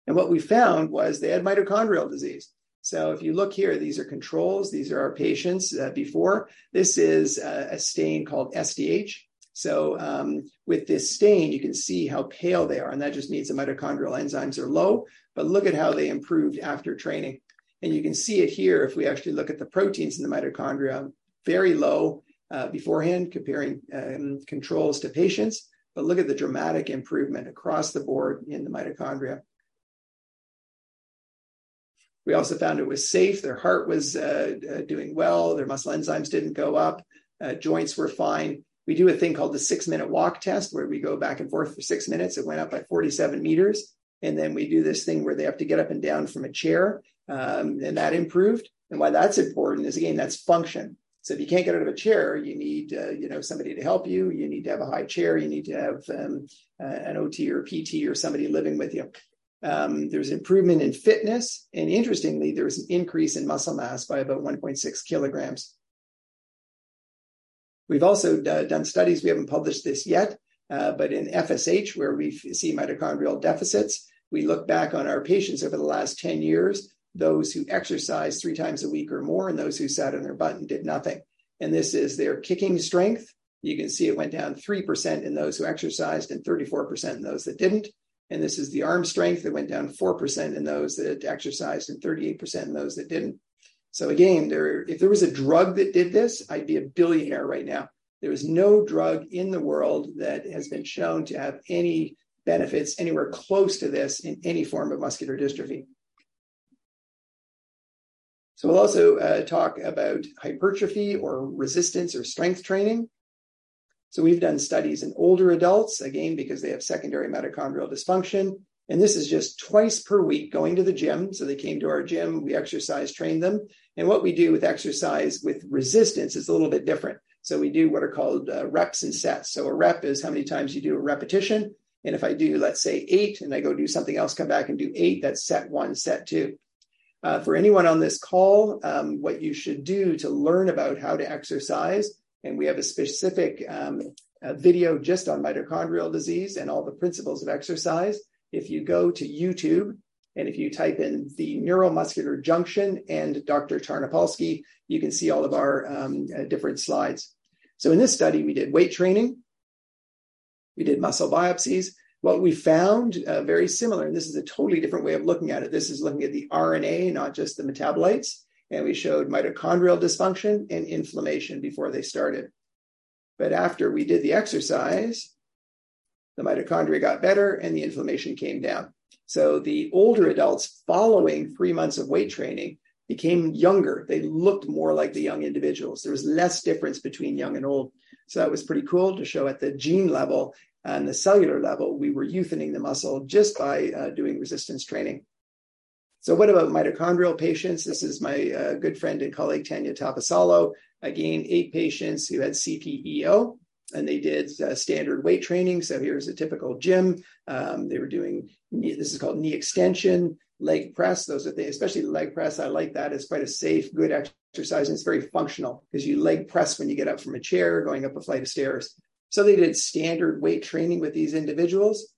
And what we found was they had mitochondrial disease. So if you look here, these are controls. These are our patients uh, before. This is uh, a stain called SDH. So um, with this stain, you can see how pale they are, and that just means the mitochondrial enzymes are low. But look at how they improved after training. And you can see it here if we actually look at the proteins in the mitochondria, very low uh, beforehand, comparing um, controls to patients. But look at the dramatic improvement across the board in the mitochondria. We also found it was safe. Their heart was uh, uh, doing well. Their muscle enzymes didn't go up. Uh, joints were fine. We do a thing called the six minute walk test where we go back and forth for six minutes. It went up by 47 meters. And then we do this thing where they have to get up and down from a chair. Um, and that improved. And why that's important is again, that's function. So if you can't get out of a chair, you need uh, you know somebody to help you. You need to have a high chair. You need to have um, uh, an OT or PT or somebody living with you. Um, there's improvement in fitness, and interestingly, there was an increase in muscle mass by about 1.6 kilograms. We've also uh, done studies, we haven't published this yet, uh, but in FSH, where we see mitochondrial deficits, we look back on our patients over the last 10 years, those who exercised three times a week or more, and those who sat on their butt and did nothing. And this is their kicking strength. You can see it went down 3% in those who exercised and 34% in those that didn't. And this is the arm strength that went down 4% in those that exercised and 38% in those that didn't. So again, there, if there was a drug that did this, I'd be a billionaire right now. There is no drug in the world that has been shown to have any benefits anywhere close to this in any form of muscular dystrophy. So we'll also uh, talk about hypertrophy or resistance or strength training. So we've done studies in older adults, again, because they have secondary mitochondrial dysfunction. And this is just twice per week going to the gym. So they came to our gym, we exercise trained them. And what we do with exercise with resistance is a little bit different. So we do what are called uh, reps and sets. So a rep is how many times you do a repetition. And if I do, let's say eight, and I go do something else, come back and do eight, that's set one, set two. Uh, for anyone on this call, um, what you should do to learn about how to exercise, and we have a specific um, a video just on mitochondrial disease and all the principles of exercise if you go to YouTube and if you type in the neuromuscular junction and Dr. Tarnopolsky, you can see all of our um, uh, different slides. So in this study, we did weight training, we did muscle biopsies. What we found uh, very similar, and this is a totally different way of looking at it. This is looking at the RNA, not just the metabolites. And we showed mitochondrial dysfunction and inflammation before they started. But after we did the exercise, the mitochondria got better and the inflammation came down. So the older adults following three months of weight training became younger. They looked more like the young individuals. There was less difference between young and old. So that was pretty cool to show at the gene level and the cellular level, we were youthening the muscle just by uh, doing resistance training. So, what about mitochondrial patients? This is my uh, good friend and colleague Tanya Taivassalo. Again, eight patients who had CPEO and they did uh, standard weight training. So here's a typical gym. Um, they were doing this is called knee extension, leg press. Those are things, especially leg press. I like that. It's quite a safe, good exercise, and it's very functional because you leg press when you get up from a chair, going up a flight of stairs. So they did standard weight training with these individuals.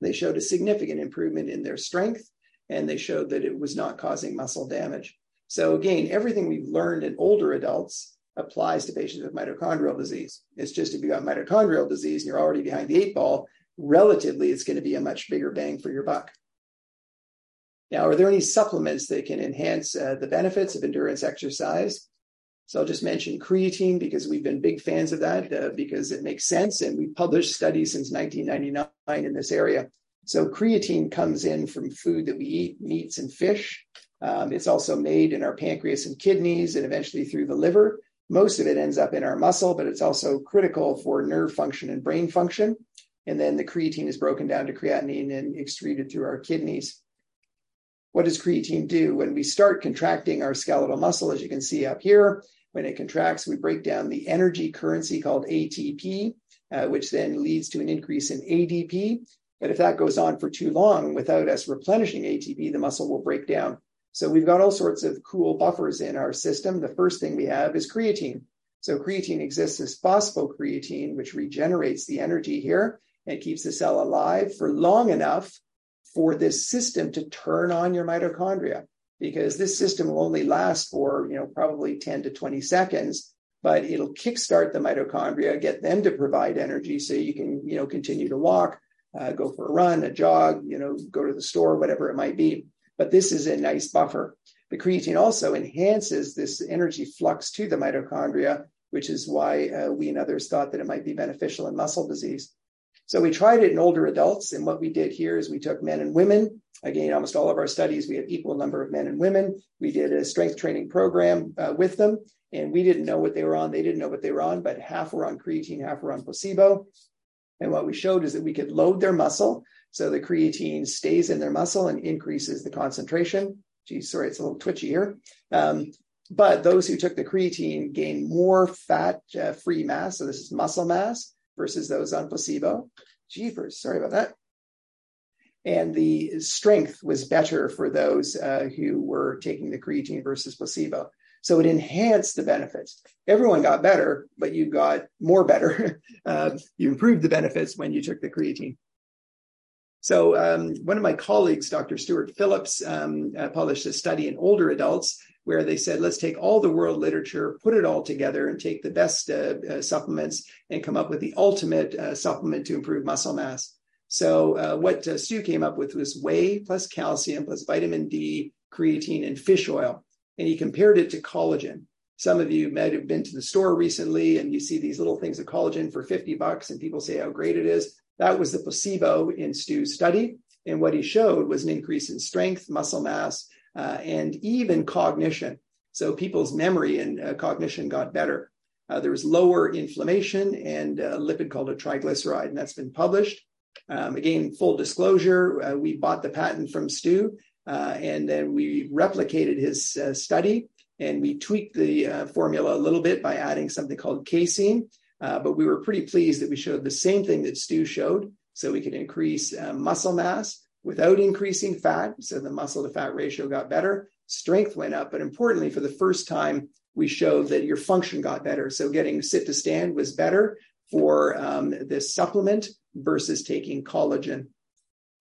They showed a significant improvement in their strength, and they showed that it was not causing muscle damage. So again, everything we've learned in older adults applies to patients with mitochondrial disease. It's just if you got mitochondrial disease and you're already behind the eight ball, relatively, it's going to be a much bigger bang for your buck. Now, are there any supplements that can enhance uh, the benefits of endurance exercise? So I'll just mention creatine because we've been big fans of that uh, because it makes sense. And we've published studies since 1999 in this area. So creatine comes in from food that we eat, meats and fish. Um, it's also made in our pancreas and kidneys and eventually through the liver. Most of it ends up in our muscle, but it's also critical for nerve function and brain function. And then the creatine is broken down to creatinine and excreted through our kidneys. What does creatine do? When we start contracting our skeletal muscle, as you can see up here, when it contracts, we break down the energy currency called ATP, uh, which then leads to an increase in ADP. But if that goes on for too long without us replenishing ATP, the muscle will break down. So we've got all sorts of cool buffers in our system. The first thing we have is creatine. So creatine exists as phosphocreatine, which regenerates the energy here and keeps the cell alive for long enough for this system to turn on your mitochondria because this system will only last for, you know, probably 10 to 20 seconds, but it'll kickstart the mitochondria, get them to provide energy so you can, you know, continue to walk, uh, go for a run, a jog, you know, go to the store, whatever it might be. But this is a nice buffer. The creatine also enhances this energy flux to the mitochondria, which is why uh, we and others thought that it might be beneficial in muscle disease. So we tried it in older adults. And what we did here is we took men and women. Again, almost all of our studies, we have equal number of men and women. We did a strength training program uh, with them, and we didn't know what they were on. They didn't know what they were on, but half were on creatine, half were on placebo. And what we showed is that we could load their muscle. So the creatine stays in their muscle and increases the concentration. Geez, sorry, it's a little twitchy here. Um, but those who took the creatine gained more fat uh, free mass. So this is muscle mass versus those on placebo. Jeepers, sorry about that. And the strength was better for those uh, who were taking the creatine versus placebo. So it enhanced the benefits. Everyone got better, but you got more better. uh, you improved the benefits when you took the creatine. So um, one of my colleagues, Dr. Stuart Phillips, um, uh, published a study in older adults where they said, let's take all the world literature, put it all together, and take the best uh, uh, supplements and come up with the ultimate uh, supplement to improve muscle mass. So uh, what uh, Stu came up with was whey plus calcium plus vitamin D, creatine, and fish oil, and he compared it to collagen. Some of you might have been to the store recently and you see these little things of collagen for 50 bucks, and people say how great it is. That was the placebo in Stu's study. And what he showed was an increase in strength, muscle mass, uh, and even cognition. So people's memory and uh, cognition got better. Uh, there was lower inflammation and a lipid called a triglyceride, and that's been published. Um, again, full disclosure, uh, we bought the patent from Stu, uh, and then we replicated his uh, study and we tweaked the formula a little bit by adding something called casein. but we were pretty pleased that we showed the same thing that Stu showed. So we could increase muscle mass, without increasing fat. So the muscle to fat ratio got better, strength went up. But importantly, for the first time, we showed that your function got better. So getting sit to stand was better for um, this supplement versus taking collagen.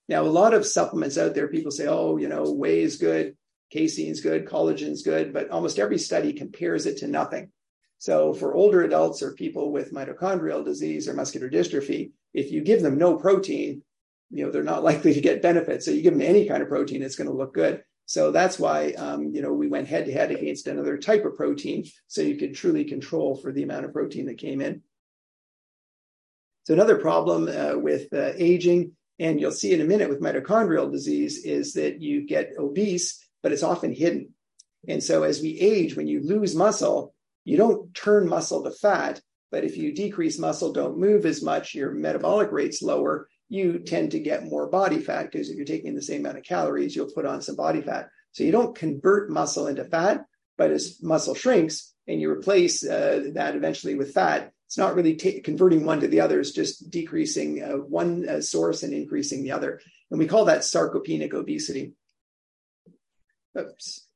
Now, a lot of supplements out there, people say, oh, you know, whey is good, casein is good, collagen is good, but almost every study compares it to nothing. So for older adults or people with mitochondrial disease or muscular dystrophy, if you give them no protein, you know they're not likely to get benefits. So you give them any kind of protein, it's going to look good. So that's why um, you know we went head to head against another type of protein, so you could truly control for the amount of protein that came in. So another problem uh, with uh, aging, and you'll see in a minute with mitochondrial disease, is that you get obese, but it's often hidden. And so as we age, when you lose muscle, you don't turn muscle to fat, but if you decrease muscle, don't move as much, your metabolic rate's lower, you tend to get more body fat because if you're taking the same amount of calories, you'll put on some body fat. So you don't convert muscle into fat, but as muscle shrinks and you replace uh, that eventually with fat, it's not really converting one to the other, it's just decreasing uh, one uh, source and increasing the other. And we call that sarcopenic obesity. Oops.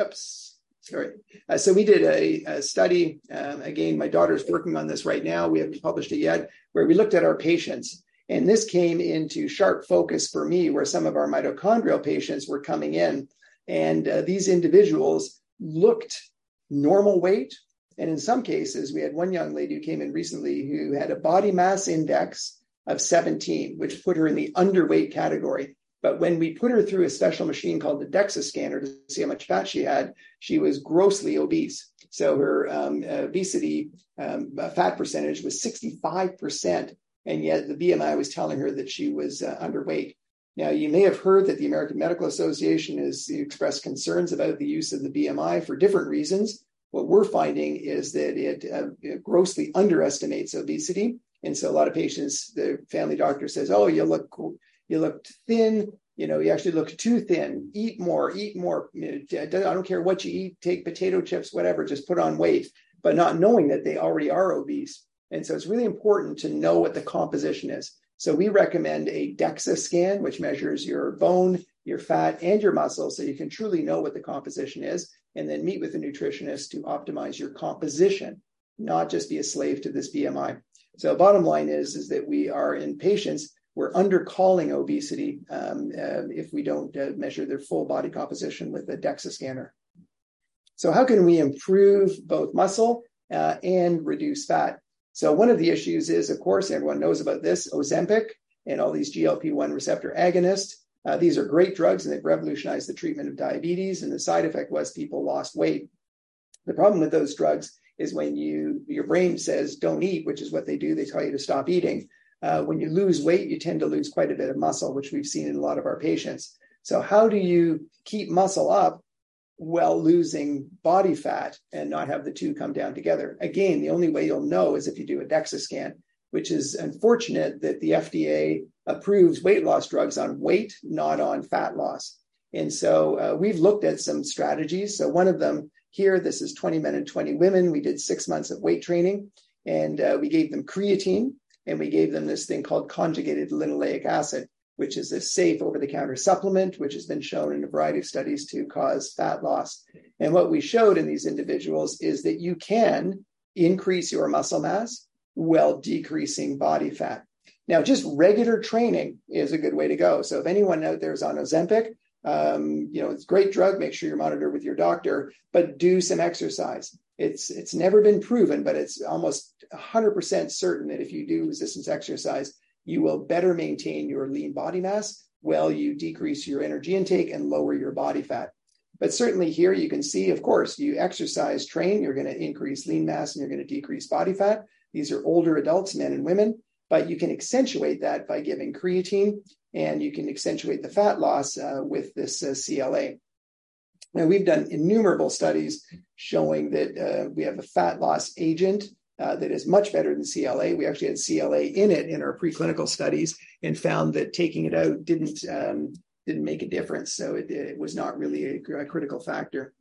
Oops. Sorry. Uh, so we did a, a study. Um, again, my daughter's working on this right now. We haven't published it yet, where we looked at our patients and this came into sharp focus for me, where some of our mitochondrial patients were coming in. And uh, these individuals looked normal weight. And in some cases, we had one young lady who came in recently who had a body mass index of 17, which put her in the underweight category. But when we put her through a special machine called the DEXA scanner to see how much fat she had, she was grossly obese. So her um, obesity um, fat percentage was 65%. And yet the BMI was telling her that she was uh, underweight. Now, you may have heard that the American Medical Association has expressed concerns about the use of the BMI for different reasons. What we're finding is that it, uh, it grossly underestimates obesity. And so a lot of patients, the family doctor says, "Oh, you look you look thin. You know, you actually look too thin. Eat more. Eat more. I don't care what you eat. Take potato chips, whatever. Just put on weight." But not knowing that they already are obese. And so it's really important to know what the composition is. So we recommend a DEXA scan, which measures your bone, your fat, and your muscle, so you can truly know what the composition is, and then meet with a nutritionist to optimize your composition, not just be a slave to this BMI. So bottom line is, is that we are in patients, we're undercalling obesity um, uh, if we don't uh, measure their full body composition with a DEXA scanner. So how can we improve both muscle uh, and reduce fat? So one of the issues is, of course, everyone knows about this, Ozempic and all these GLP-1 receptor agonists. Uh, these are great drugs and they've revolutionized the treatment of diabetes. And the side effect was people lost weight. The problem with those drugs is when you your brain says don't eat, which is what they do. They tell you to stop eating. Uh, when you lose weight, you tend to lose quite a bit of muscle, which we've seen in a lot of our patients. So how do you keep muscle up while losing body fat and not have the two come down together. Again, the only way you'll know is if you do a DEXA scan, which is unfortunate that the FDA approves weight loss drugs on weight, not on fat loss. And so uh, we've looked at some strategies. So one of them here, this is 20 men and 20 women. We did six months of weight training and uh, we gave them creatine and we gave them this thing called conjugated linoleic acid which is a safe over the counter supplement, which has been shown in a variety of studies to cause fat loss. And what we showed in these individuals is that you can increase your muscle mass while decreasing body fat. Now, just regular training is a good way to go. So if anyone out there is on Ozempic, um, you know, it's great drug. Make sure you're monitored with your doctor, but do some exercise. It's it's never been proven, but it's almost 100% certain that if you do resistance exercise, you will better maintain your lean body mass while you decrease your energy intake and lower your body fat. But certainly here you can see, of course, you exercise, train, you're going to increase lean mass and you're going to decrease body fat. These are older adults, men and women, but you can accentuate that by giving creatine and you can accentuate the fat loss uh, with this uh, CLA. Now, we've done innumerable studies showing that uh, we have a fat loss agent uh, that is much better than CLA. We actually had CLA in it in our preclinical studies and found that taking it out didn't um, didn't make a difference. So it, it was not really a, a, critical factor.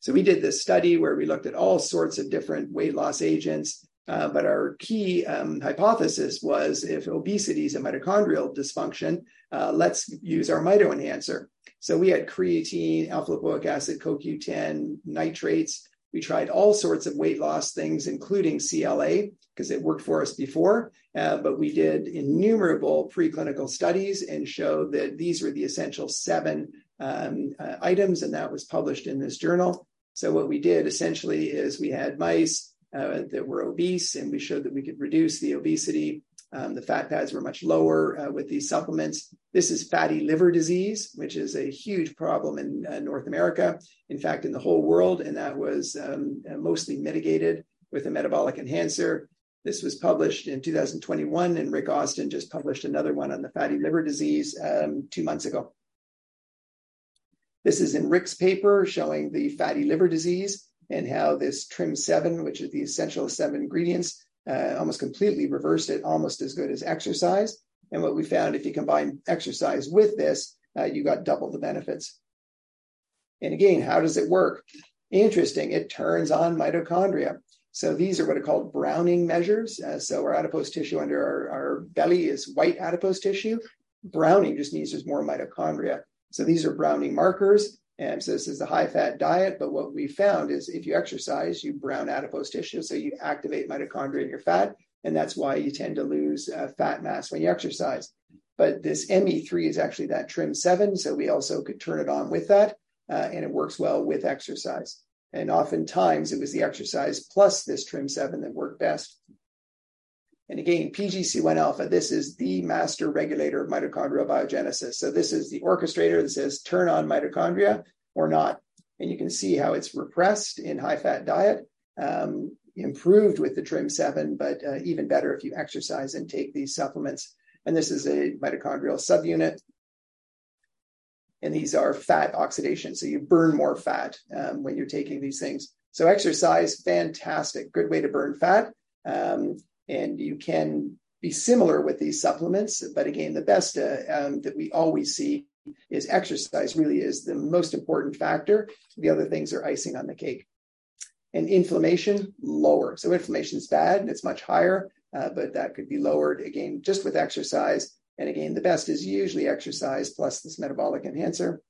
So we did this study where we looked at all sorts of different weight loss agents. Uh, but our key um, hypothesis was if obesity is a mitochondrial dysfunction, uh, let's use our mito enhancer. So we had creatine, alpha lipoic acid, CoQ10, nitrates, we tried all sorts of weight loss things, including CLA, because it worked for us before. Uh, but we did innumerable preclinical studies and showed that these were the essential seven um, uh, items, and that was published in this journal. So, what we did essentially is we had mice uh, that were obese, and we showed that we could reduce the obesity um, the fat pads were much lower uh, with these supplements. This is fatty liver disease, which is a huge problem in uh, North America, in fact, in the whole world, and that was um, uh, mostly mitigated with a metabolic enhancer. This was published in 2021, and Rick Austin just published another one on the fatty liver disease um, two months ago. This is in Rick's paper showing the fatty liver disease and how this TRIM7, which is the essential seven ingredients, uh, almost completely reversed it, almost as good as exercise. And what we found, if you combine exercise with this, uh, you got double the benefits. And again, how does it work? Interesting. It turns on mitochondria. So these are what are called Browning measures. Uh, so our adipose tissue under our, our belly is white adipose tissue. Browning just means there's more mitochondria. So these are Browning markers. And so this is a high fat diet. But what we found is if you exercise, you brown adipose tissue. So you activate mitochondria in your fat. And that's why you tend to lose uh, fat mass when you exercise. But this ME3 is actually that TRIM7. So we also could turn it on with that. Uh, and it works well with exercise. And oftentimes it was the exercise plus this TRIM7 that worked best. And again, PGC1 alpha, this is the master regulator of mitochondrial biogenesis. So this is the orchestrator that says turn on mitochondria or not. And you can see how it's repressed in high fat diet, um, improved with the TRIM7, but uh, even better if you exercise and take these supplements. And this is a mitochondrial subunit. And these are fat oxidation. So you burn more fat um, when you're taking these things. So exercise, fantastic, good way to burn fat. Um, and you can be similar with these supplements. But again, the best uh, um, that we always see is exercise really is the most important factor. The other things are icing on the cake. And inflammation, lower. So inflammation is bad and it's much higher, uh, but that could be lowered again just with exercise. And again, the best is usually exercise plus this metabolic enhancer.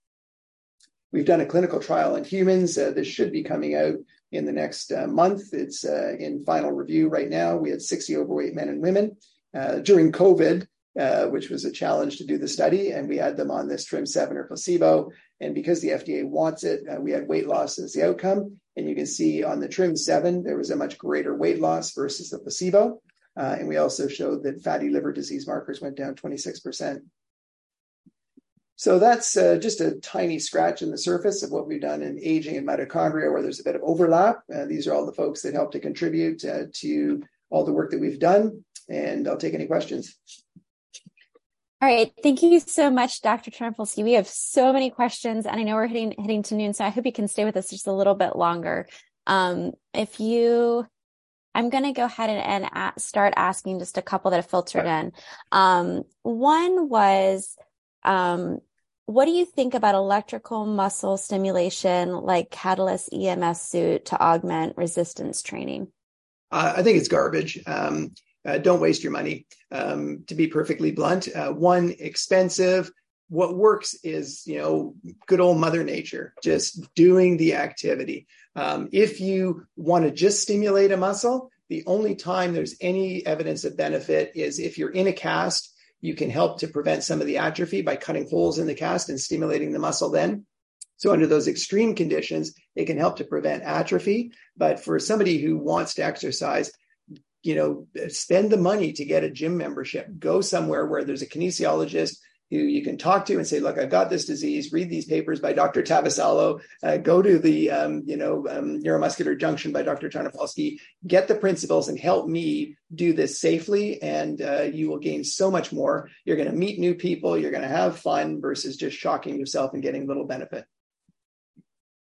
We've done a clinical trial in humans. Uh, this should be coming out in the next uh, month. It's uh, in final review right now. We had 60 overweight men and women uh, during COVID. Uh, which was a challenge to do the study. And we had them on this TRIM7 or placebo. And because the FDA wants it, uh, we had weight loss as the outcome. And you can see on the TRIM7, there was a much greater weight loss versus the placebo. Uh, and we also showed that fatty liver disease markers went down 26%. So that's uh, just a tiny scratch in the surface of what we've done in aging and mitochondria, where there's a bit of overlap. Uh, these are all the folks that help to contribute uh, to all the work that we've done. And I'll take any questions. All right. Thank you so much, Dr. Tarnopolsky. We have so many questions and I know we're hitting, hitting to noon. So I hope you can stay with us just a little bit longer. Um, if you, I'm going to go ahead and, and start asking just a couple that have filtered in. Um, one was, um, what do you think about electrical muscle stimulation like Katalyst EMS suit to augment resistance training? Uh, I think it's garbage. Um, uh, don't waste your money. Um, to be perfectly blunt, uh, one expensive. What works is, you know, good old Mother Nature, just doing the activity. Um, if you want to just stimulate a muscle, the only time there's any evidence of benefit is if you're in a cast, you can help to prevent some of the atrophy by cutting holes in the cast and stimulating the muscle then. So under those extreme conditions, it can help to prevent atrophy. But for somebody who wants to exercise, you know, spend the money to get a gym membership. Go somewhere where there's a kinesiologist who you can talk to and say, look, I've got this disease. Read these papers by Dr. Taivassalo. Uh, go to the, um, you know, um, neuromuscular junction by Dr. Tarnopolsky. Get the principles and help me do this safely. And uh, you will gain so much more. You're going to meet new people. You're going to have fun versus just shocking yourself and getting little benefit.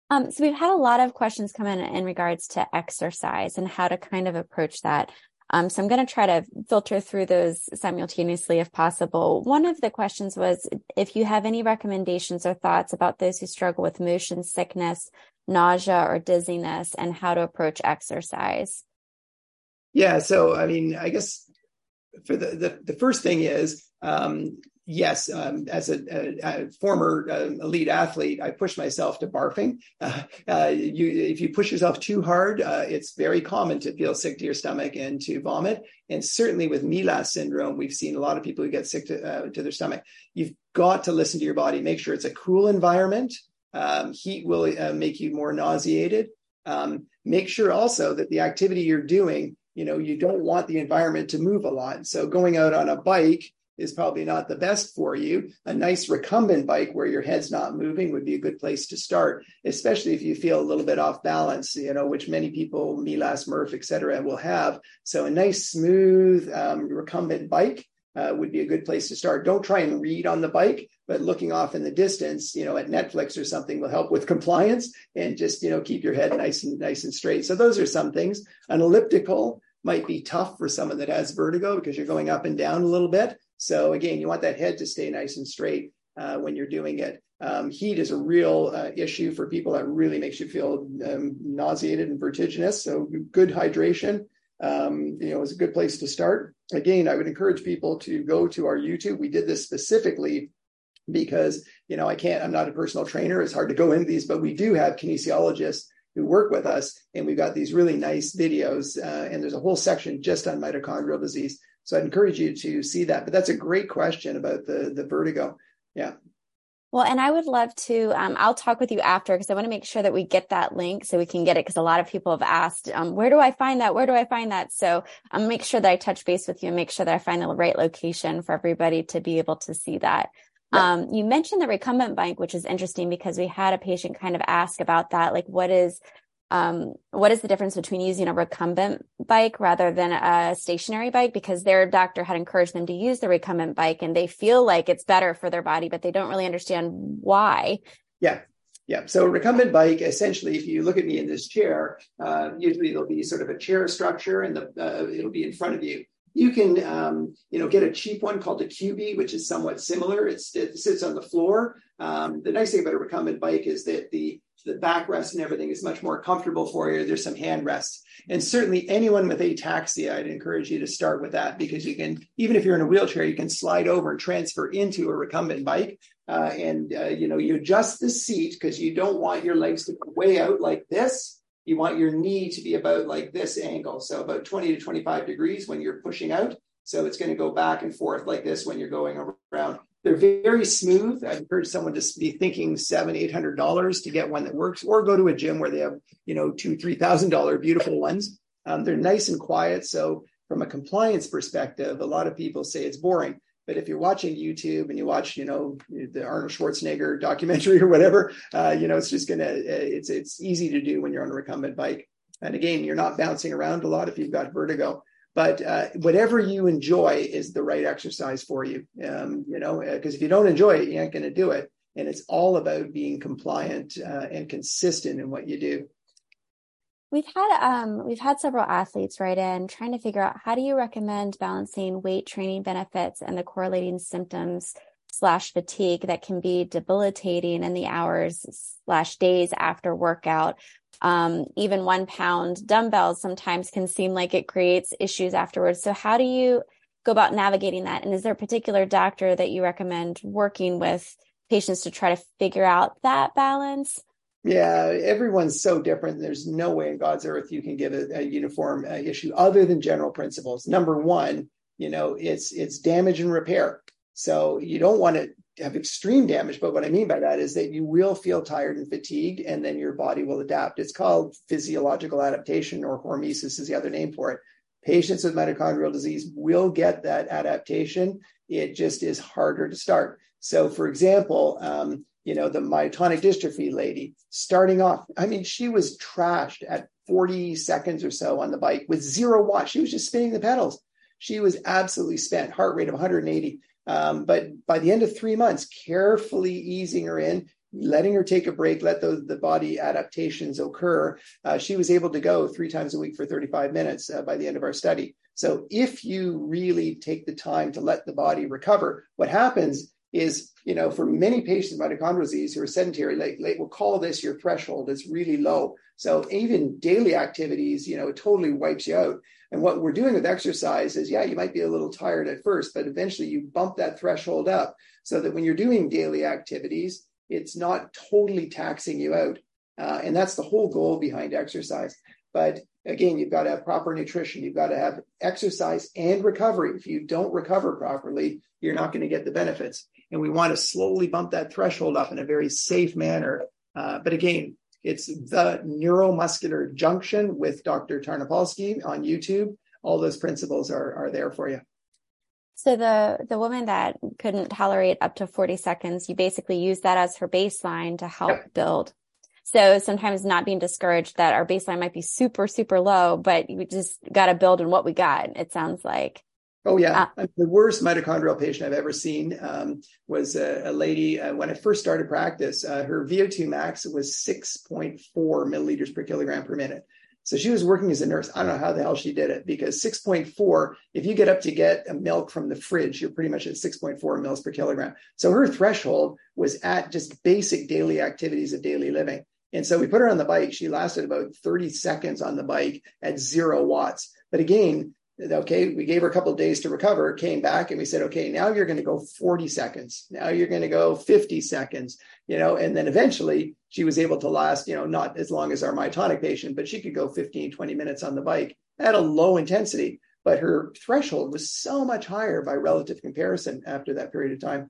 Um, so we've had a lot of questions come in in regards to exercise and how to kind of approach that. Um, so I'm going to try to filter through those simultaneously if possible. One of the questions was if you have any recommendations or thoughts about those who struggle with motion sickness, nausea, or dizziness, and how to approach exercise. Yeah. So, I mean, I guess for the, the, the first thing is um, yes, um, as a, a, a former uh, elite athlete, I push myself to barfing. Uh, uh, you, if you push yourself too hard, uh, it's very common to feel sick to your stomach and to vomit. And certainly with MELAS syndrome, we've seen a lot of people who get sick to, uh, to their stomach. You've got to listen to your body, make sure it's a cool environment. Um, heat will uh, make you more nauseated. Um, make sure also that the activity you're doing, you know, you don't want the environment to move a lot. So going out on a bike, is probably not the best for you. A nice recumbent bike where your head's not moving would be a good place to start, especially if you feel a little bit off balance, you know, which many people, MELAS, MERRF, et cetera, will have. So a nice, smooth um, recumbent bike uh, would be a good place to start. Don't try and read on the bike, but looking off in the distance, you know, at Netflix or something will help with compliance and just, you know, keep your head nice and nice and straight. So those are some things. An elliptical might be tough for someone that has vertigo because you're going up and down a little bit. So again, you want that head to stay nice and straight uh, when you're doing it. Um, heat is a real uh, issue for people that really makes you feel um, nauseated and vertiginous. So good hydration, um, you know, is a good place to start. Again, I would encourage people to go to our YouTube. We did this specifically because you know I can't. I'm not a personal trainer. It's hard to go into these, but we do have kinesiologists who work with us, and we've got these really nice videos. Uh, and there's a whole section just on mitochondrial disease. So I'd encourage you to see that. But that's a great question about the the vertigo. Yeah. Well, and I would love to, um, I'll talk with you after because I want to make sure that we get that link so we can get it because a lot of people have asked, um, where do I find that? Where do I find that? So I'll um, make sure that I touch base with you and make sure that I find the right location for everybody to be able to see that. Um, you mentioned the recumbent bike, which is interesting because we had a patient kind of ask about that. Like, what is um, what is the difference between using a recumbent bike rather than a stationary bike? Because their doctor had encouraged them to use the recumbent bike and they feel like it's better for their body, but they don't really understand why. Yeah. Yeah. So recumbent bike, essentially, if you look at me in this chair, uh, usually there'll be sort of a chair structure and the, uh, it'll be in front of you. You can, um, you know, get a cheap one called a Cubii, which is somewhat similar. It's, it sits on the floor. Um, the nice thing about a recumbent bike is that the the backrest and everything is much more comfortable for you. There's some hand rests. And certainly anyone with ataxia, I'd encourage you to start with that because you can, even if you're in a wheelchair, you can slide over and transfer into a recumbent bike. Uh, and, uh, you know, you adjust the seat because you don't want your legs to go way out like this. You want your knee to be about like this angle. So about 20 to 25 degrees when you're pushing out. So it's going to go back and forth like this when you're going around. They're very smooth. I'd encourage someone to be thinking seven, eight hundred dollars to get one that works, or go to a gym where they have, you know, two, three thousand dollar beautiful ones. Um, they're nice and quiet. So from a compliance perspective, a lot of people say it's boring. But if you're watching YouTube and you watch, you know, the Arnold Schwarzenegger documentary or whatever, uh, you know, it's just gonna it's it's easy to do when you're on a recumbent bike. And again, you're not bouncing around a lot if you've got vertigo but uh, whatever you enjoy is the right exercise for you. Um, you know because uh, if you don't enjoy it you ain't going to do it. And it's all about being compliant uh, and consistent in what you do. We've had um, we've had several athletes write in trying to figure out how do you recommend balancing weight training benefits and the correlating symptoms slash fatigue that can be debilitating in the hours slash days after workout um, even one pound dumbbells sometimes can seem like it creates issues afterwards. So how do you go about navigating that? And is there a particular doctor that you recommend working with patients to try to figure out that balance? Yeah, everyone's so different. There's no way in God's earth you can give a, a uniform uh, issue other than general principles. Number one, you know, it's it's damage and repair. So you don't want to have extreme damage. But what I mean by that is that you will feel tired and fatigued, and then your body will adapt. It's called physiological adaptation, or hormesis is the other name for it. Patients with mitochondrial disease will get that adaptation. It just is harder to start. So, for example, um, you know, the myotonic dystrophy lady starting off, I mean, she was trashed at 40 seconds or so on the bike with zero watts. She was just spinning the pedals. She was absolutely spent, heart rate of 180 um, but by the end of three months, carefully easing her in, letting her take a break, let the, the body adaptations occur, uh, she was able to go three times a week for 35 minutes uh, by the end of our study. So if you really take the time to let the body recover, what happens is, you know, for many patients with mitochondrial disease who are sedentary, like, like we'll call this your threshold it's really low. So even daily activities, you know, it totally wipes you out. And what we're doing with exercise is, yeah, you might be a little tired at first, but eventually you bump that threshold up so that when you're doing daily activities, it's not totally taxing you out. Uh, and that's the whole goal behind exercise. But again, you've got to have proper nutrition. You've got to have exercise and recovery. If you don't recover properly, you're not going to get the benefits. And we want to slowly bump that threshold up in a very safe manner. Uh, but again, it's the neuromuscular junction with Dr. Tarnopolsky on YouTube. All those principles are, are there for you. So the the woman that couldn't tolerate up to 40 seconds, you basically use that as her baseline to help yep. build. So sometimes not being discouraged that our baseline might be super, super low, but we just got to build on what we got. It sounds like. Oh yeah, uh, the worst mitochondrial patient I've ever seen um, was a, a lady. Uh, when I first started practice, uh, her VO2 max was 6.4 milliliters per kilogram per minute. So she was working as a nurse. I don't know how the hell she did it because 6.4, if you get up to get a milk from the fridge, you're pretty much at 6.4 mils per kilogram. So her threshold was at just basic daily activities of daily living. And so we put her on the bike. She lasted about 30 seconds on the bike at zero watts. But again, okay, we gave her a couple of days to recover, came back, and we said, okay, now you're going to go 40 seconds. Now you're going to go 50 seconds, you know, and then eventually she was able to last, you know, not as long as our myotonic patient, but she could go 15, 20 minutes on the bike at a low intensity. But her threshold was so much higher by relative comparison after that period of time.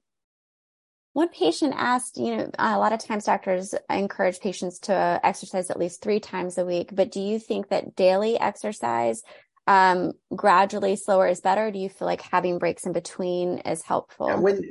One patient asked, you know, a lot of times doctors encourage patients to exercise at least three times a week, but do you think that daily exercise um, gradually slower is better? do you feel like having breaks in between is helpful? Yeah, when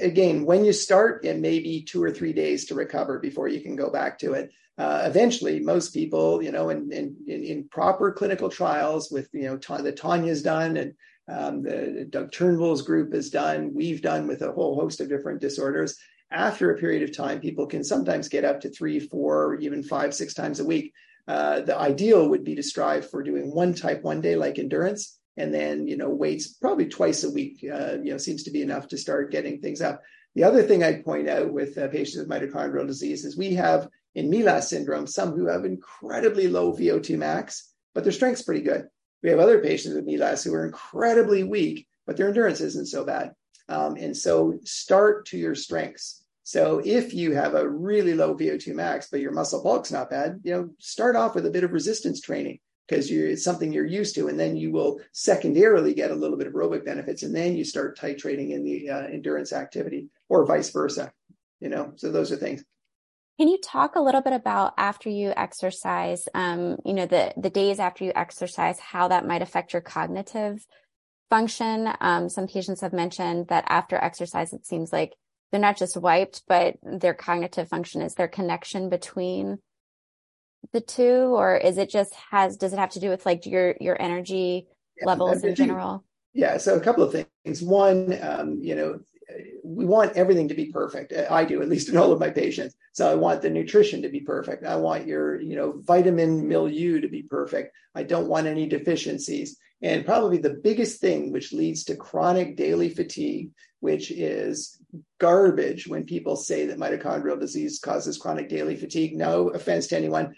again, when you start, it may be two or three days to recover before you can go back to it. Uh, eventually, most people, you know, in, in, in proper clinical trials with, you know, ta- the Tanya's done and um, the Doug Turnbull's group has done, we've done with a whole host of different disorders. After a period of time, people can sometimes get up to three, four, even five, six times a week. Uh, the ideal would be to strive for doing one type one day, like endurance, and then you know weights probably twice a week. Uh, you know seems to be enough to start getting things up. The other thing I'd point out with uh, patients with mitochondrial disease is we have in MELAS syndrome some who have incredibly low VO2 max, but their strength's pretty good. We have other patients with MELAS who are incredibly weak, but their endurance isn't so bad. Um, and so start to your strengths. So if you have a really low VO2 max, but your muscle bulk's not bad, you know, start off with a bit of resistance training because it's something you're used to, and then you will secondarily get a little bit of aerobic benefits, and then you start titrating in the uh, endurance activity, or vice versa. You know, so those are things. Can you talk a little bit about after you exercise, um, you know, the the days after you exercise, how that might affect your cognitive function? Um, some patients have mentioned that after exercise, it seems like they're not just wiped, but their cognitive function is their connection between the two, or is it just has does it have to do with like your your energy yeah, levels in general? Yeah, so a couple of things. One, um, you know, we want everything to be perfect. I do, at least in all of my patients. So I want the nutrition to be perfect. I want your, you know, vitamin milieu to be perfect. I don't want any deficiencies. And probably the biggest thing which leads to chronic daily fatigue, which is garbage when people say that mitochondrial disease causes chronic daily fatigue. No offense to anyone.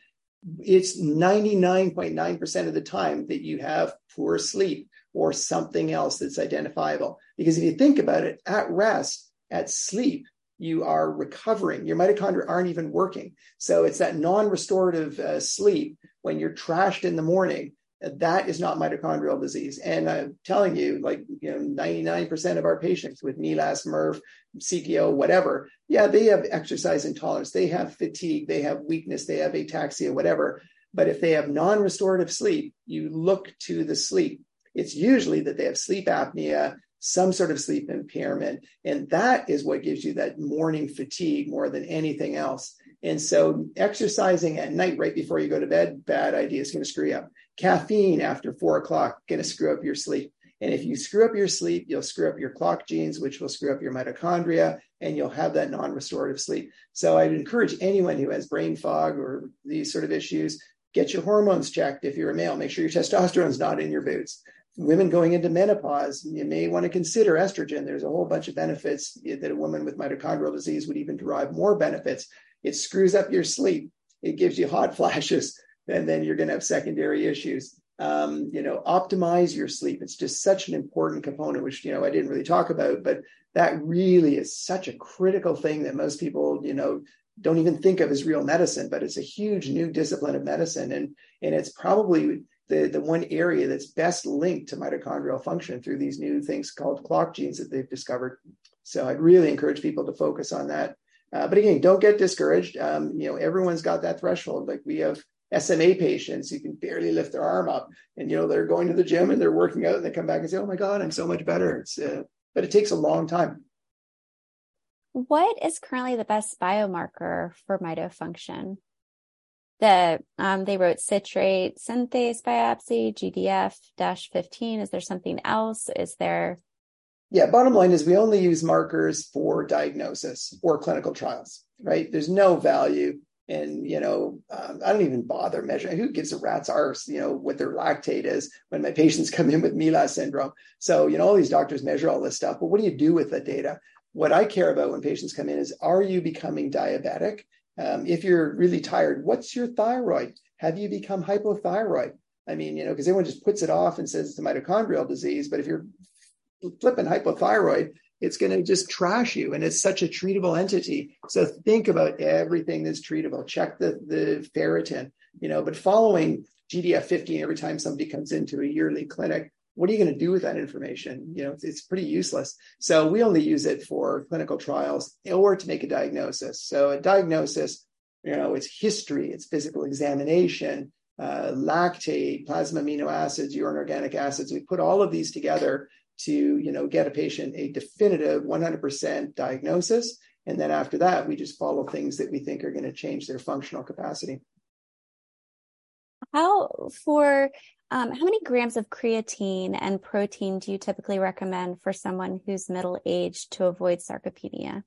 It's 99.9% of the time that you have poor sleep or something else that's identifiable. Because if you think about it, at rest, at sleep, you are recovering. Your mitochondria aren't even working. So it's that non restorative uh, sleep when you're trashed in the morning that is not mitochondrial disease. And I'm telling you, like, you know, 99% of our patients with MELAS, MERRF, CPEO, whatever, yeah, they have exercise intolerance, they have fatigue, they have weakness, they have ataxia, whatever. But if they have non restorative sleep, you look to the sleep. It's usually that they have sleep apnea, some sort of sleep impairment. And that is what gives you that morning fatigue more than anything else. And so exercising at night right before you go to bed, bad idea is going to screw you up. Caffeine after four o'clock to screw up your sleep. And if you screw up your sleep, you'll screw up your clock genes, which will screw up your mitochondria, and you'll have that non restorative sleep. So I'd encourage anyone who has brain fog or these sort of issues, get your hormones checked. If you're a male, make sure your testosterone's not in your boots. Women going into menopause, you may want to consider estrogen. There's a whole bunch of benefits that a woman with mitochondrial disease would even derive more benefits it screws up your sleep. It gives you hot flashes, and then you're going to have secondary issues. Um, you know, optimize your sleep. It's just such an important component, which you know I didn't really talk about, but that really is such a critical thing that most people, you know, don't even think of as real medicine. But it's a huge new discipline of medicine, and and it's probably the, the one area that's best linked to mitochondrial function through these new things called clock genes that they've discovered. So I'd really encourage people to focus on that. Uh, but again, don't get discouraged. Um, you know, everyone's got that threshold. Like we have SMA patients who can barely lift their arm up, and you know they're going to the gym and they're working out, and they come back and say, "Oh my God, I'm so much better." It's, uh, but it takes a long time. What is currently the best biomarker for mitofunction? The um, they wrote citrate synthase biopsy, GDF-15. Is there something else? Is there yeah, bottom line is we only use markers for diagnosis or clinical trials, right? There's no value in, you know, um, I don't even bother measuring who gives a rat's arse, you know, what their lactate is when my patients come in with MELAS syndrome. So, you know, all these doctors measure all this stuff, but what do you do with the data? What I care about when patients come in is are you becoming diabetic? Um, if you're really tired, what's your thyroid? Have you become hypothyroid? I mean, you know, because everyone just puts it off and says it's a mitochondrial disease. But if you're flipping hypothyroid, it's going to just trash you. And it's such a treatable entity. So think about everything that's treatable. Check the, the ferritin, you know, but following GDF 15 every time somebody comes into a yearly clinic, what are you going to do with that information? You know, it's, it's, pretty useless. So we only use it for clinical trials or to make a diagnosis. So a diagnosis, you know, it's history, it's physical examination, uh, lactate, plasma amino acids, urine organic acids. We put all of these together to, you know, get a patient a definitive 100% diagnosis. And then after that, we just follow things that we think are going to change their functional capacity. How for um, how many grams of creatine and protein do you typically recommend for someone who's middle aged to avoid sarcopenia?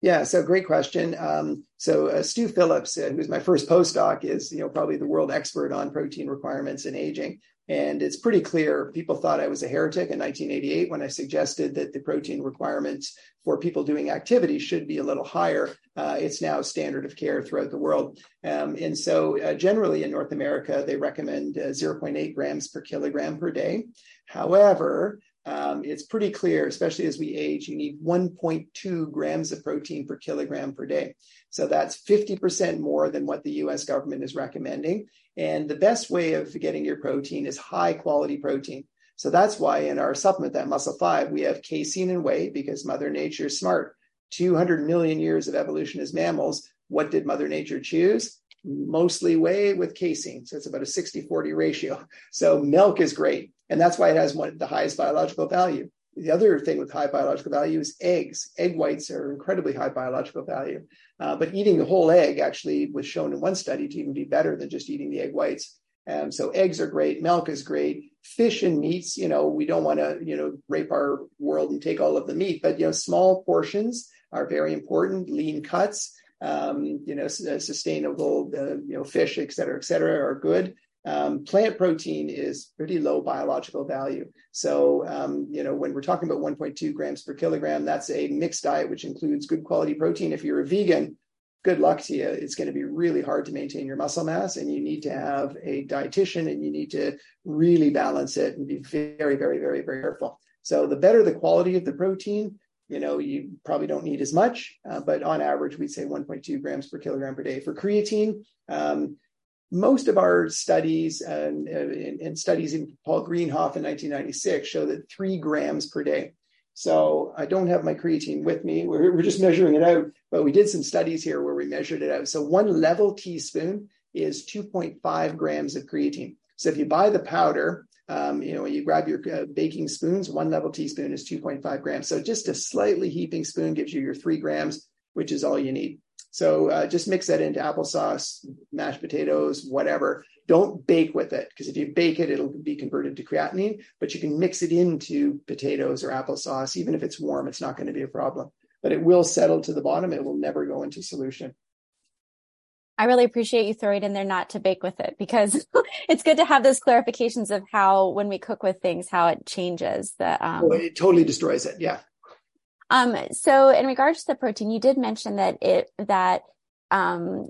Yeah, so great question. Um, so uh, Stu Phillips, uh, who's my first postdoc, is you know probably the world expert on protein requirements in aging. And it's pretty clear people thought I was a heretic in 1988 when I suggested that the protein requirements for people doing activity should be a little higher. Uh, it's now standard of care throughout the world. Um, and so, uh, generally in North America, they recommend uh, 0.8 grams per kilogram per day. However, um, it's pretty clear, especially as we age, you need 1.2 grams of protein per kilogram per day. So that's 50% more than what the US government is recommending. And the best way of getting your protein is high quality protein. So that's why in our supplement, that muscle five, we have casein and whey because Mother Nature is smart. 200 million years of evolution as mammals. What did Mother Nature choose? Mostly whey with casein. So it's about a 60 40 ratio. So milk is great. And that's why it has one the highest biological value. The other thing with high biological value is eggs. Egg whites are incredibly high biological value. Uh, but eating the whole egg actually was shown in one study to even be better than just eating the egg whites. Um, so eggs are great, milk is great, fish and meats. You know, we don't want to you know rape our world and take all of the meat, but you know, small portions are very important. Lean cuts, um, you know, sustainable, uh, you know, fish, et cetera, et cetera, are good. Um, plant protein is pretty low biological value. So, um, you know, when we're talking about 1.2 grams per kilogram, that's a mixed diet, which includes good quality protein. If you're a vegan, good luck to you. It's going to be really hard to maintain your muscle mass, and you need to have a dietitian and you need to really balance it and be very, very, very, very careful. So, the better the quality of the protein, you know, you probably don't need as much, uh, but on average, we'd say 1.2 grams per kilogram per day. For creatine, um, most of our studies and, and, studies in Paul Greenhaff in 1996 show that three grams per day. So I don't have my creatine with me. We're, we're just measuring it out, but we did some studies here where we measured it out. So one level teaspoon is 2.5 grams of creatine. So if you buy the powder, um, you know, when you grab your uh, baking spoons, one level teaspoon is 2.5 grams. So just a slightly heaping spoon gives you your three grams, which is all you need. So uh, just mix that into applesauce, mashed potatoes, whatever. Don't bake with it because if you bake it, it'll be converted to creatinine. But you can mix it into potatoes or applesauce. Even if it's warm, it's not going to be a problem. But it will settle to the bottom. It will never go into solution. I really appreciate you throwing it in there not to bake with it because it's good to have those clarifications of how when we cook with things, how it changes the. Um... It totally destroys it. Yeah. Um, so in regards to the protein, you did mention that it that um,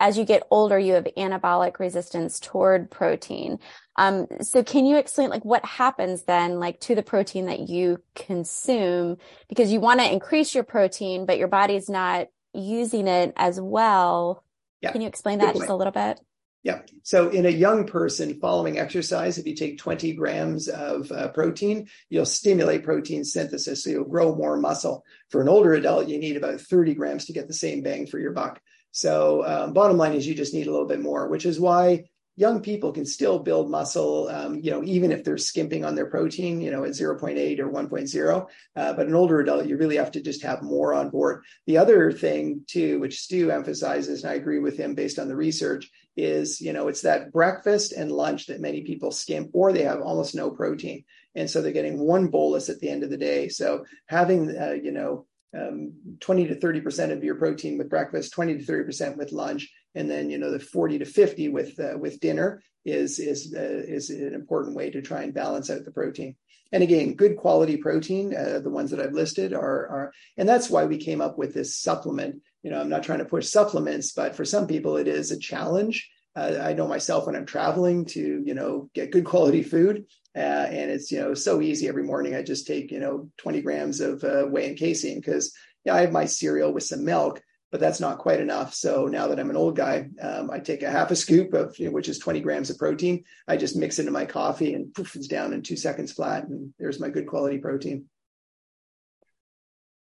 as you get older, you have anabolic resistance toward protein. Um, so can you explain like what happens then, like to the protein that you consume, because you want to increase your protein, but your body's not using it as well. Yeah. Can you explain that just a little bit? Yeah. So in a young person following exercise, if you take 20 grams of uh, protein, you'll stimulate protein synthesis. So you'll grow more muscle. For an older adult, you need about 30 grams to get the same bang for your buck. So um, bottom line is you just need a little bit more, which is why young people can still build muscle, um, you know, even if they're skimping on their protein, you know, at 0.8 or 1.0. Uh, but an older adult, you really have to just have more on board. The other thing, too, which Stu emphasizes, and I agree with him based on the research, is, you know, it's that breakfast and lunch that many people skimp or they have almost no protein. And so they're getting one bolus at the end of the day. So having, uh, you know, um, 20 to 30% of your protein with breakfast, 20 to 30% with lunch, and then you know the 40 to 50 with uh, with dinner is is uh, is an important way to try and balance out the protein. And again, good quality protein, uh, the ones that I've listed are are, and that's why we came up with this supplement. You know, I'm not trying to push supplements, but for some people it is a challenge. Uh, I know myself when I'm traveling to you know get good quality food, uh, and it's you know so easy every morning. I just take you know 20 grams of uh, whey and casein because yeah, I have my cereal with some milk, but that's not quite enough. So now that I'm an old guy, um, I take a half a scoop of, you know, which is 20 grams of protein. I just mix it into my coffee and poof, it's down in two seconds flat. And there's my good quality protein.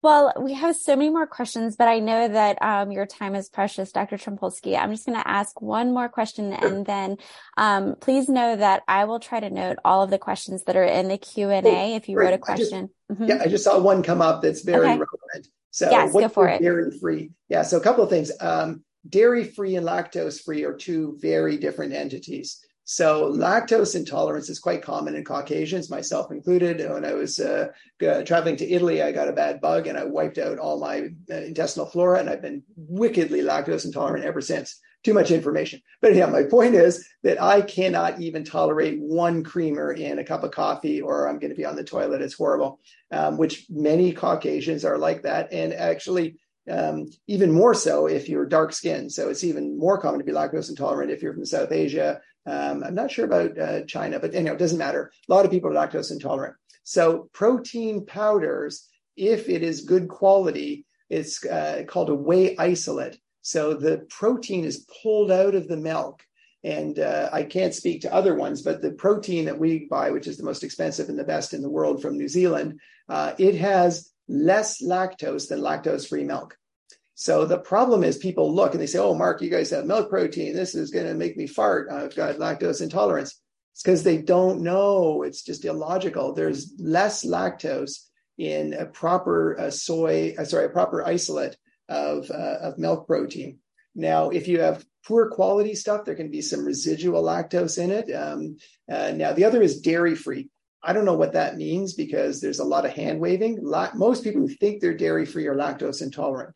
Well, we have so many more questions, but I know that um, your time is precious, Dr. Tarnopolsky. I'm just going to ask one more question, sure. and then um, please know that I will try to note all of the questions that are in the Q and A. Oh, if you great. wrote a question, I just, mm-hmm. yeah, I just saw one come up that's very okay. relevant. So, yes, go for it. Dairy free, yeah. So, a couple of things. Um, dairy free and lactose free are two very different entities. So lactose intolerance is quite common in Caucasians, myself included. When I was uh, traveling to Italy, I got a bad bug and I wiped out all my uh, intestinal flora, and I've been wickedly lactose intolerant ever since. Too much information. But yeah, my point is that I cannot even tolerate one creamer in a cup of coffee, or I'm going to be on the toilet. It's horrible. Um, which many Caucasians are like that, and actually. Um, even more so if you're dark skinned. So it's even more common to be lactose intolerant if you're from South Asia, um, I'm not sure about uh, China, but anyhow, it doesn't matter. A lot of people are lactose intolerant. So protein powders, if it is good quality, it's uh, called a whey isolate. So the protein is pulled out of the milk. And uh, I can't speak to other ones, but the protein that we buy, which is the most expensive and the best in the world from New Zealand, uh, it has less lactose than lactose free milk. So the problem is people look and they say, oh, Mark, you guys have milk protein. This is going to make me fart. I've got lactose intolerance. It's because they don't know. It's just illogical. There's less lactose in a proper uh, soy, uh, sorry, a proper isolate of, uh, of milk protein. Now, if you have poor quality stuff, there can be some residual lactose in it. Um, uh, now, the other is dairy free. I don't know what that means because there's a lot of hand waving. most people who think they're dairy free are lactose intolerant.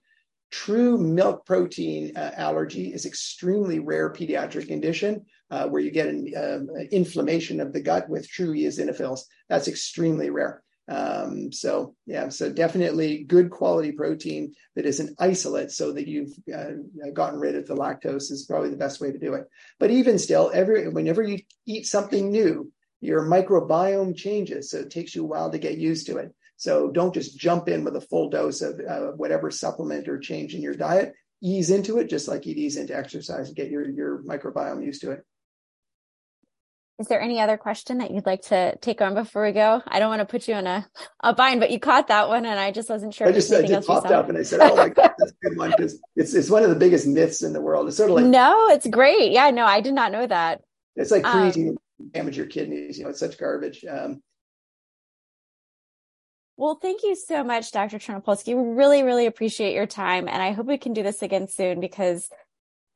True milk protein uh, allergy is extremely rare pediatric condition uh, where you get an uh, inflammation of the gut with true eosinophils. That's extremely rare. Um, so yeah, so definitely good quality protein that is an isolate so that you've uh, gotten rid of the lactose is probably the best way to do it. But even still, every whenever you eat something new, your microbiome changes. So it takes you a while to get used to it. So don't just jump in with a full dose of uh, whatever supplement or change in your diet. Ease into it just like you'd ease into exercise and get your, your microbiome used to it. Is there any other question that you'd like to take on before we go? I don't want to put you in a, a bind, but you caught that one and I just wasn't sure. I just, I just popped up and I said, oh my God, that's a good one because it's, it's one of the biggest myths in the world. It's sort of like. No, it's great. Yeah, no, I did not know that. It's like creatine um, damage your kidneys. You know, it's such garbage. Um, well, thank you so much, Dr. Tarnopolsky. We really, really appreciate your time. And I hope we can do this again soon because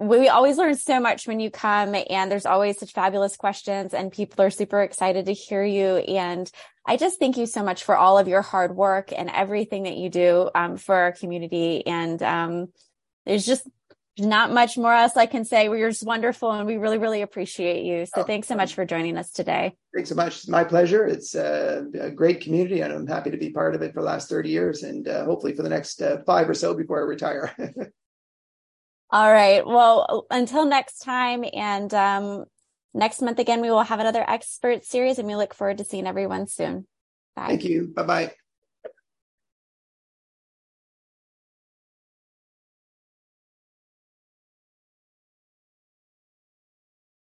we always learn so much when you come and there's always such fabulous questions and people are super excited to hear you. And I just thank you so much for all of your hard work and everything that you do um, for our community. And um, there's just not much more else I can say. You're just wonderful and we really, really appreciate you. So oh, thanks so much for joining us today. Thanks so much. It's my pleasure. It's uh, a great community and I'm happy to be part of it for the last 30 years and uh, hopefully for the next uh, five or so before I retire. All right. Well, until next time and um, next month again, we will have another expert series and we look forward to seeing everyone soon. Bye. Thank you. Bye bye.